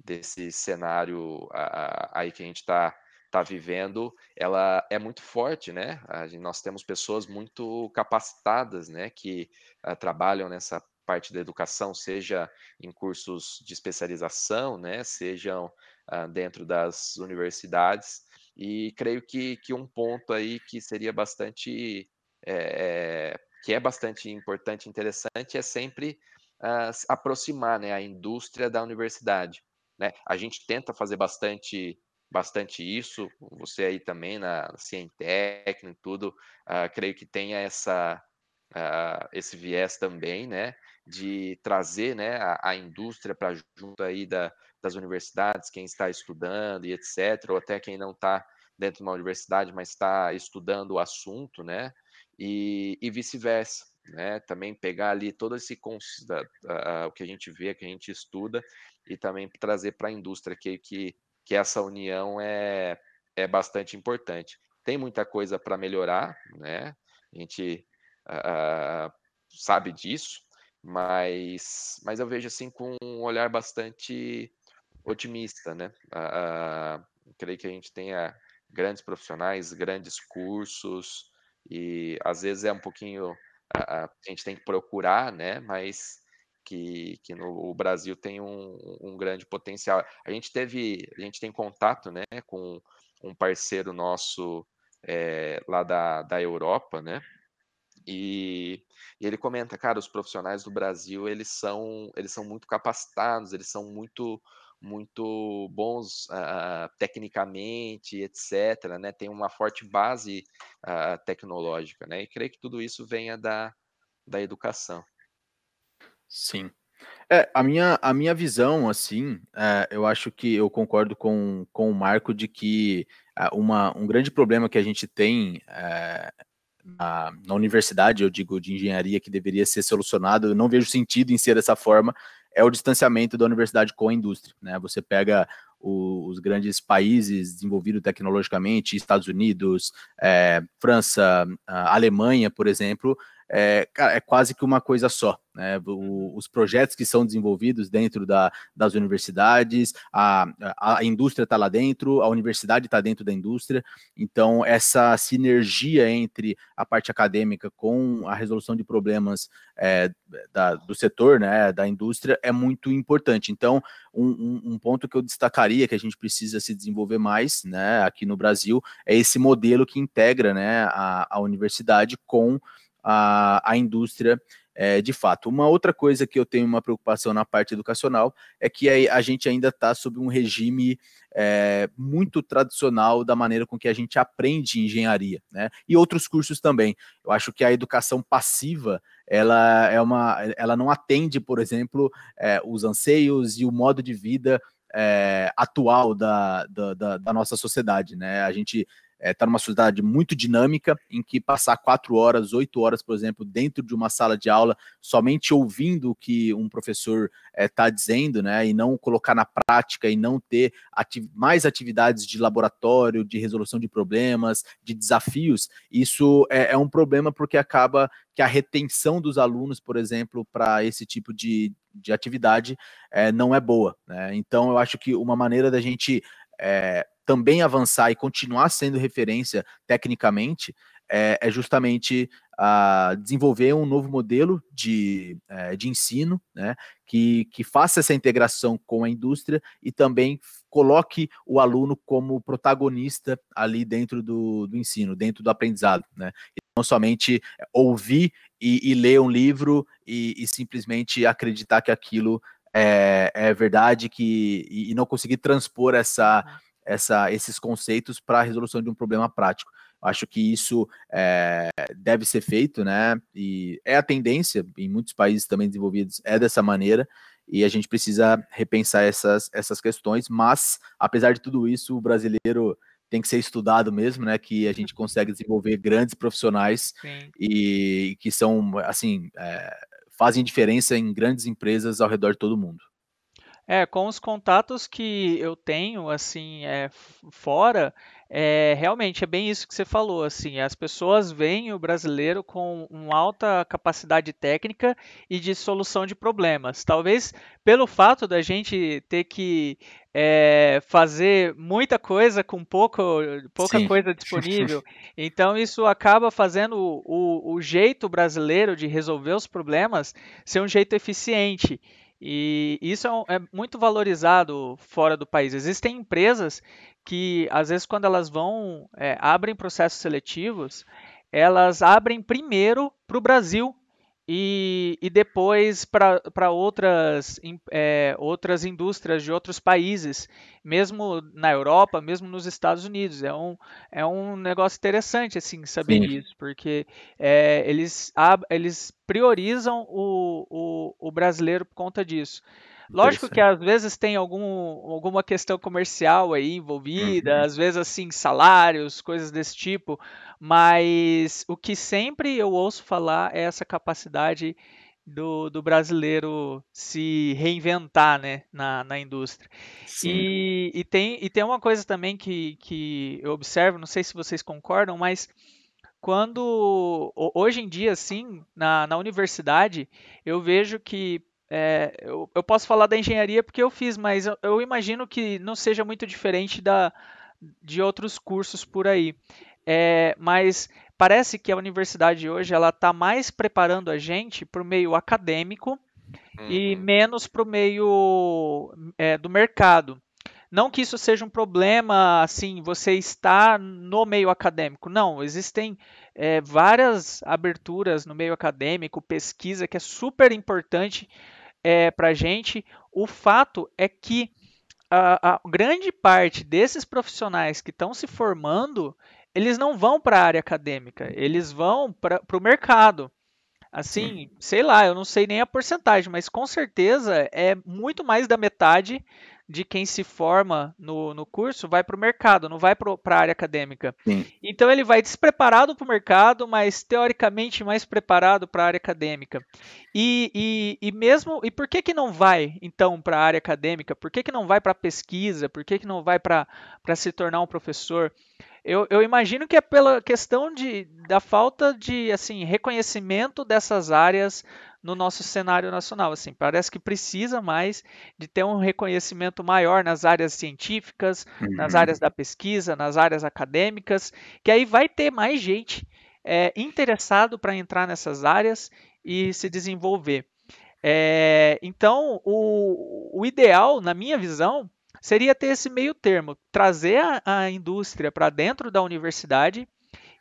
desse cenário a, a, aí que a gente está tá vivendo, ela é muito forte, né? nós temos pessoas muito capacitadas, né? Que uh, trabalham nessa parte da educação, seja em cursos de especialização, né? Sejam uh, dentro das universidades. E creio que, que um ponto aí que seria bastante é, que é bastante importante interessante, é sempre uh, aproximar né, a indústria da universidade. Né? A gente tenta fazer bastante bastante isso, você aí também na Cientec e tudo, uh, creio que tenha essa, uh, esse viés também, né, de trazer, né, a, a indústria para junto aí da, das universidades, quem está estudando e etc, ou até quem não está dentro de uma universidade, mas está estudando o assunto, né, e, e vice-versa. Né? Também pegar ali todo esse uh, o que a gente vê, que a gente estuda, e também trazer para a indústria que, que, que essa união é, é bastante importante. Tem muita coisa para melhorar, né? A gente uh, sabe disso, mas, mas eu vejo assim com um olhar bastante otimista, né? Creio que a gente tenha grandes profissionais, grandes cursos, e às vezes é um pouquinho a, a gente tem que procurar, né? Mas que, que no Brasil tem um, um, grande potencial. A gente teve, a gente tem contato, né, com um parceiro nosso é, lá da, da Europa, né? E, e, ele comenta, cara, os profissionais do Brasil eles são eles são muito capacitados, eles são muito muito bons uh, tecnicamente, etc. Né? Tem uma forte base uh, tecnológica, né? E creio que tudo isso venha da, da educação. Sim. É, a minha, a minha visão, assim, é, eu acho que eu concordo com, com o Marco de que uma, um grande problema que a gente tem é, na, na, universidade, eu digo de engenharia, que deveria ser solucionado, eu não vejo sentido em ser dessa forma, é o distanciamento da universidade com a indústria. Né? Você pega o, os grandes países desenvolvidos tecnologicamente, Estados Unidos, é, França, Alemanha, por exemplo, é, é quase que uma coisa só. Né? O, os projetos que são desenvolvidos dentro da, das universidades, a, a, indústria está lá dentro, a universidade está dentro da indústria, então essa sinergia entre a parte acadêmica com a resolução de problemas é, da, do setor, né, da indústria, é muito importante. Então, um, um, um, ponto que eu destacaria que a gente precisa se desenvolver mais né, aqui no Brasil é esse modelo que integra né, a, a universidade com a, a indústria é, de fato. Uma outra coisa que eu tenho uma preocupação na parte educacional é que a, a gente ainda está sob um regime é, muito tradicional da maneira com que a gente aprende engenharia, né? E outros cursos também. Eu acho que a educação passiva ela é uma, ela não atende, por exemplo, é, os anseios e o modo de vida é, atual da, da, da, da, nossa sociedade, né? A gente está é, tá numa sociedade muito dinâmica, em que passar quatro horas, oito horas, por exemplo, dentro de uma sala de aula, somente ouvindo o que um professor está é, dizendo, né, e não colocar na prática e não ter ati mais atividades de laboratório, de resolução de problemas, de desafios, isso é, é um problema porque acaba que a retenção dos alunos, por exemplo, para esse tipo de, de atividade é, não é boa. Né? Então, eu acho que uma maneira da gente é, também avançar e continuar sendo referência tecnicamente é, é justamente a desenvolver um novo modelo de, é, de ensino, né, que, que faça essa integração com a indústria e também coloque o aluno como protagonista ali dentro do, do ensino, dentro do aprendizado, né, e não somente ouvir e, e ler um livro e, e, simplesmente acreditar que aquilo é, é verdade que, e, e não conseguir transpor essa essa, esses conceitos para a resolução de um problema prático. Acho que isso é, deve ser feito, né? E é a tendência em muitos países também desenvolvidos é dessa maneira, e a gente precisa repensar essas, essas questões, mas apesar de tudo isso, o brasileiro tem que ser estudado mesmo, né? Que a gente consegue desenvolver grandes profissionais e, e, que são assim é, fazem diferença em grandes empresas ao redor de todo mundo. É, com os contatos que eu tenho, assim, é, fora, é, realmente é bem isso que você falou, assim, as pessoas veem o brasileiro com uma alta capacidade técnica e de solução de problemas. Talvez pelo fato da gente ter que é, fazer muita coisa com pouco, pouca Sim. coisa disponível, então isso acaba fazendo o, o, o jeito brasileiro de resolver os problemas ser um jeito eficiente. E isso é, é, muito valorizado fora do país. Existem empresas que, às vezes, quando elas vão, é, abrem processos seletivos, elas abrem primeiro para o Brasil e, e depois para outras, é, outras indústrias de outros países, mesmo na Europa, mesmo nos Estados Unidos. É um, é um negócio interessante assim saber Sim. isso, porque é, eles, eles priorizam o, o, o brasileiro por conta disso. Lógico que às vezes tem algum, alguma questão comercial aí envolvida, uhum. às vezes assim, salários, coisas desse tipo, mas o que sempre eu ouço falar é essa capacidade do, do brasileiro se reinventar né, na, na indústria. E, e, tem, e tem uma coisa também que, que eu observo, não sei se vocês concordam, mas quando hoje em dia, assim, na, na universidade, eu vejo que é, eu, eu, posso falar da engenharia porque eu fiz, mas eu, eu, imagino que não seja muito diferente da, de outros cursos por aí. É, mas parece que a universidade hoje ela está mais preparando a gente para o meio acadêmico uhum. e menos para o meio é, do mercado. Não que isso seja um problema, assim, você está no meio acadêmico. Não, existem é, várias aberturas no meio acadêmico, pesquisa, que é super importante é, para a gente. O fato é que a, a grande parte desses profissionais que estão se formando, eles não vão para a área acadêmica, eles vão para o mercado. Assim, sei lá, eu não sei nem a porcentagem, mas com certeza é muito mais da metade de quem se forma no, no curso vai para o mercado, não vai para a área acadêmica. Sim. Então ele vai despreparado para o mercado, mas teoricamente mais preparado para a área acadêmica. E, e, e, mesmo e por que, que não vai então para a área acadêmica? Por que, que não vai para a pesquisa? Por que, que não vai para se tornar um professor? Eu, eu, imagino que é pela questão de, da falta de assim reconhecimento dessas áreas no nosso cenário nacional. Assim, parece que precisa mais de ter um reconhecimento maior nas áreas científicas, uhum. nas áreas da pesquisa, nas áreas acadêmicas, que aí vai ter mais gente é, interessado para entrar nessas áreas e se desenvolver. É, então, o, o ideal, na minha visão, seria ter esse meio termo, trazer a, a indústria para dentro da universidade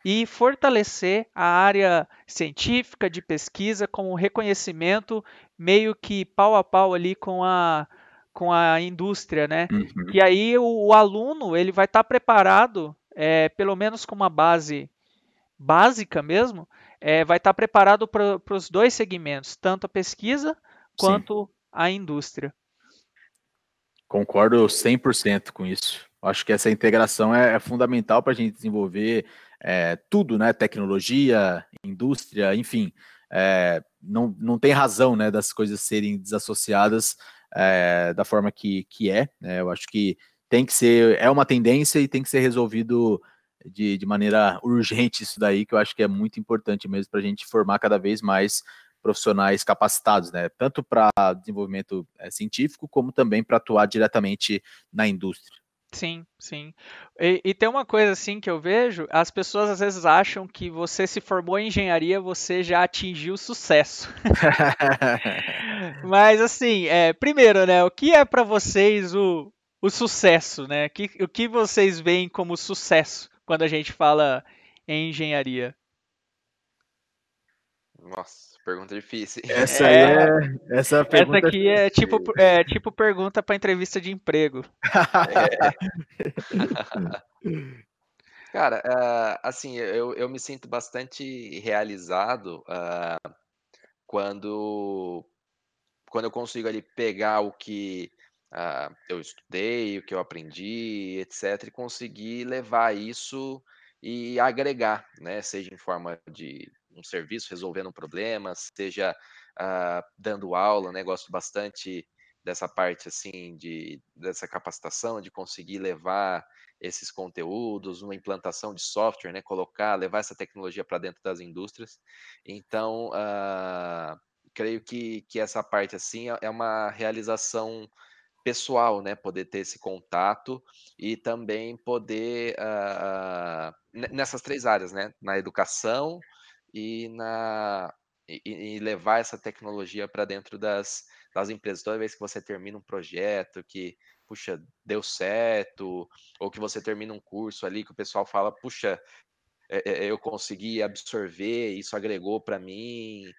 e fortalecer a área científica de pesquisa com o reconhecimento meio que pau a pau ali com a, com a indústria, né? Uhum. E aí o, o, aluno ele vai estar tá preparado, é, pelo menos com uma base básica mesmo, é, vai estar tá preparado para os dois segmentos, tanto a pesquisa quanto Sim. a indústria. Concordo 100% com isso. Acho que essa integração é, é fundamental para a gente desenvolver é, tudo, né? Tecnologia, indústria, enfim. É, não, não tem razão né, das coisas serem desassociadas é, da forma que, que é. Né? Eu acho que tem que ser, é uma tendência e tem que ser resolvido de, de maneira urgente isso daí, que eu acho que é muito importante mesmo para a gente formar cada vez mais profissionais capacitados, né? Tanto para desenvolvimento é, científico, como também para atuar diretamente na indústria. Sim, sim. E, e, tem uma coisa assim que eu vejo, as pessoas às vezes acham que você se formou em engenharia, você já atingiu sucesso. Mas assim, é, primeiro, né, o que é para vocês o, o sucesso, né? Que, o que vocês veem como sucesso quando a gente fala em engenharia? Nossa. Pergunta difícil. Essa é, é essa, essa aqui é tipo, é tipo pergunta para entrevista de emprego. É. Cara, uh, assim, eu, eu me sinto bastante realizado uh, quando, quando eu consigo ali pegar o que uh, eu estudei, o que eu aprendi, etc., e conseguir levar isso e agregar, né? Seja em forma de um serviço resolvendo um problema, seja uh, dando aula, né? Gosto bastante dessa parte assim de dessa capacitação de conseguir levar esses conteúdos, uma implantação de software, né? Colocar, levar essa tecnologia para dentro das indústrias. Então, uh, creio que, que essa parte assim é, é uma realização pessoal, né? Poder ter esse contato e também poder uh, nessas três áreas, né? Na educação, e, na, e, e levar essa tecnologia para dentro das, das empresas. Toda vez que você termina um projeto que, puxa, deu certo, ou que você termina um curso ali que o pessoal fala, puxa, é, é, eu consegui absorver, isso agregou para mim.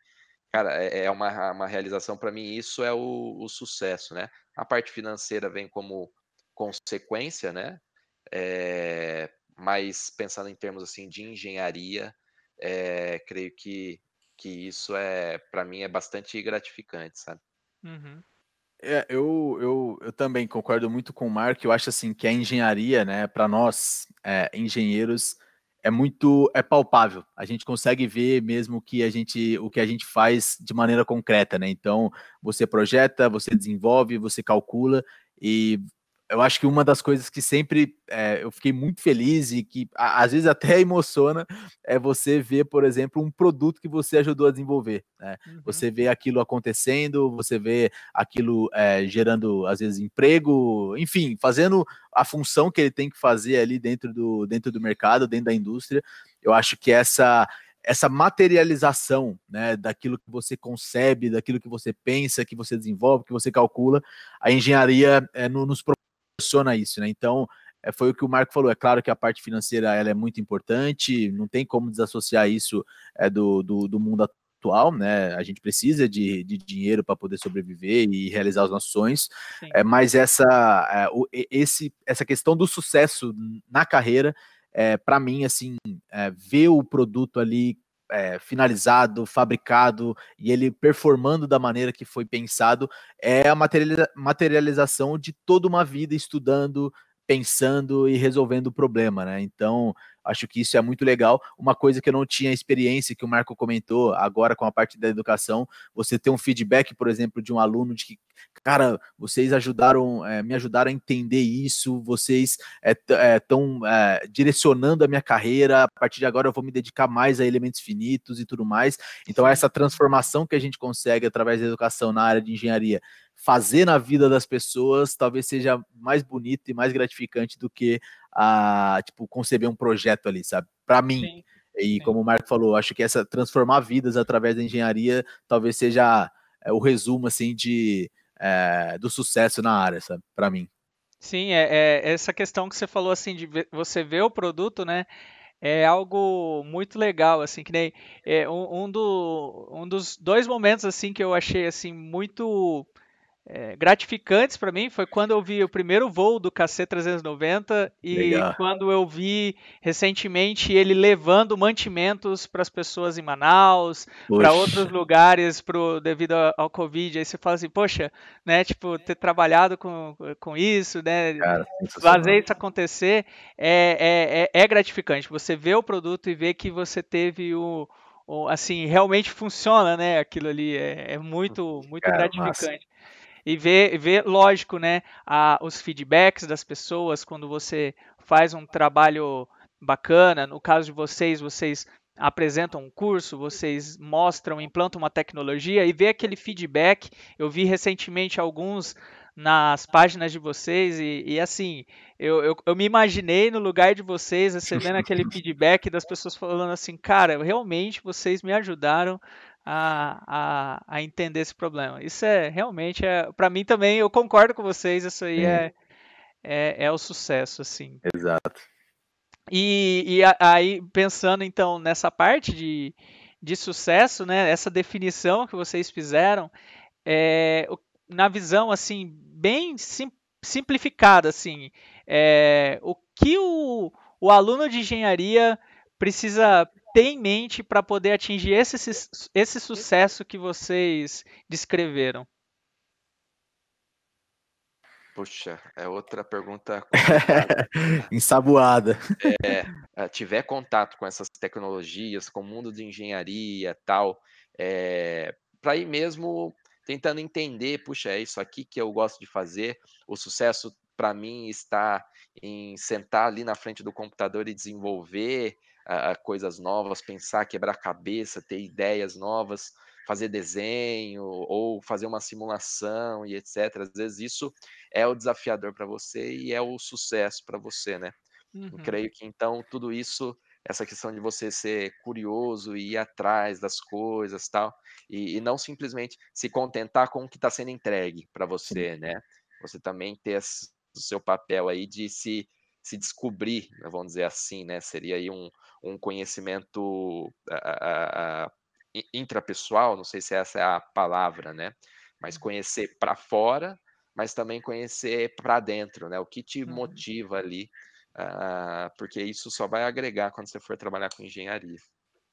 Cara, é, é uma, uma realização para mim, isso é o, o, sucesso, né? A parte financeira vem como consequência, né? É, mas pensando em termos assim de engenharia, é, creio que, que isso é, para mim, é bastante gratificante, sabe? Uhum. É, eu, eu, eu também concordo muito com o Marco. Eu acho assim que a engenharia, né, para nós é, engenheiros, é muito é palpável. A gente consegue ver mesmo que a gente o que a gente faz de maneira concreta, né? Então você projeta, você desenvolve, você calcula e eu acho que uma das coisas que sempre é, eu fiquei muito feliz e que às vezes até emociona é você ver, por exemplo, um produto que você ajudou a desenvolver. Né? Uhum. Você vê aquilo acontecendo, você vê aquilo é, gerando, às vezes, emprego, enfim, fazendo a função que ele tem que fazer ali dentro do, dentro do mercado, dentro da indústria. Eu acho que essa essa materialização né, daquilo que você concebe, daquilo que você pensa, que você desenvolve, que você calcula, a engenharia é, no, nos proporciona isso, né? Então, é, foi o que o Marco falou. É claro que a parte financeira ela é muito importante, não tem como desassociar isso é, do, do, do mundo atual, né? A gente precisa de, de dinheiro para poder sobreviver e realizar os nossos sonhos, é, mas essa, é, o, esse, essa questão do sucesso na carreira, é, para mim, assim, é, ver o produto ali é, finalizado, fabricado e ele performando da maneira que foi pensado é a materialização de toda uma vida estudando, pensando e resolvendo o problema, né? Então, acho que isso é muito legal. Uma coisa que eu não tinha experiência, que o Marco comentou agora com a parte da educação, você ter um feedback, por exemplo, de um aluno de que, cara, vocês ajudaram, é, me ajudaram a entender isso, vocês estão é, é, direcionando a minha carreira, a partir de agora eu vou me dedicar mais a elementos finitos e tudo mais. Então, essa transformação que a gente consegue através da educação na área de engenharia fazer na vida das pessoas talvez seja mais bonito e mais gratificante do que a tipo conceber um projeto ali, sabe? Para mim. Sim, e sim. como o Marco falou, acho que essa transformar vidas através da engenharia talvez seja é, o resumo assim de é, do sucesso na área, sabe? Para mim. Sim, é, é, essa questão que você falou assim de você ver o produto, né? é algo muito legal, assim, que nem é, um, um, do, um dos dois momentos, assim, que eu achei, assim, muito é, gratificantes para mim foi quando eu vi o primeiro voo do KC-390 e Legal. quando eu vi recentemente ele levando mantimentos para as pessoas em Manaus, para outros lugares pro, devido ao, Covid. Aí você fala assim, poxa, né, tipo, ter trabalhado com, com isso, né, Cara, fazer isso acontecer é, é, é, é gratificante. Você vê o produto e vê que você teve o, assim, realmente funciona, né? Aquilo ali é, é muito, muito Cara, gratificante. Massa e ver, ver lógico, né, a, os feedbacks das pessoas quando você faz um trabalho bacana. No caso de vocês, vocês apresentam um curso, vocês mostram, implantam uma tecnologia e ver aquele feedback. Eu vi recentemente alguns nas páginas de vocês e, e assim, eu, eu, eu, me imaginei no lugar de vocês recebendo aquele feedback das pessoas falando assim, cara, realmente vocês me ajudaram a, a, a entender esse problema. Isso é realmente, é, para mim também, eu concordo com vocês, isso aí é, é, é, o sucesso, assim. Exato. E, e aí, pensando então nessa parte de, de sucesso, né, essa definição que vocês fizeram, é, na visão, assim, bem sim, simplificada, assim, é, o que o, o aluno de engenharia precisa ter em mente para poder atingir esse, esse sucesso que vocês descreveram? Puxa, é outra pergunta ensaboada. É, é, tiver contato com essas tecnologias, com o mundo de engenharia tal, é, para ir mesmo tentando entender, puxa, é isso aqui que eu gosto de fazer. O sucesso para mim está em sentar ali na frente do computador e desenvolver coisas novas, pensar, quebrar cabeça, ter ideias novas, fazer desenho ou fazer uma simulação e etc. Às vezes isso é o desafiador para você e é o sucesso para você, né? Uhum. Eu creio que então tudo isso, essa questão de você ser curioso e ir atrás das coisas tal, e, e não simplesmente se contentar com o que está sendo entregue para você, né? Você também ter o seu papel aí de se se descobrir, né, vamos dizer assim, né? Seria aí um, um conhecimento a, a, intrapessoal, não sei se essa é a palavra, né? Mas uhum. conhecer para fora, mas também conhecer para dentro, né? O que te uhum. motiva ali, uh, porque isso só vai agregar quando você for trabalhar com engenharia.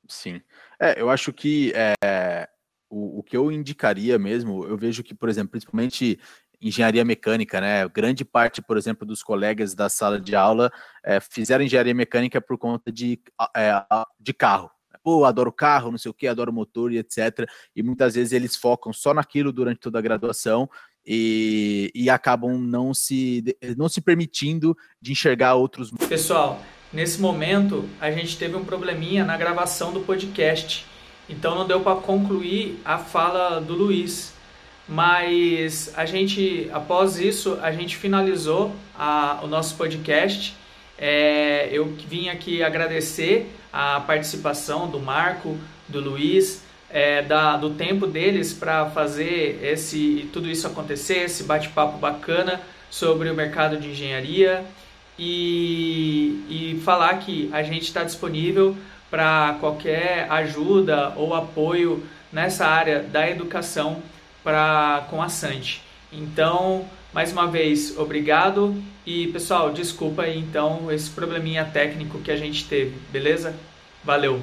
Sim. É, eu acho que é, o, o que eu indicaria mesmo, eu vejo que, por exemplo, principalmente engenharia mecânica, né? Grande parte, por exemplo, dos colegas da sala de aula é, fizeram engenharia mecânica por conta de, é, de carro. Pô, adoro carro, não sei o que, adoro motor e etc. E muitas vezes eles focam só naquilo durante toda a graduação e, e acabam não se, não se permitindo de enxergar outros. Pessoal, nesse momento a gente teve um probleminha na gravação do podcast, então não deu para concluir a fala do Luiz. Mas a gente, após isso, a gente finalizou a, o nosso podcast. É, eu vim aqui agradecer a participação do Marco, do Luiz, é, da, do tempo deles para fazer esse tudo isso acontecer, esse bate-papo bacana sobre o mercado de engenharia e, e falar que a gente está disponível para qualquer ajuda ou apoio nessa área da educação para com a Sante. Então, mais uma vez, obrigado e pessoal, desculpa aí então esse probleminha técnico que a gente teve, beleza? Valeu!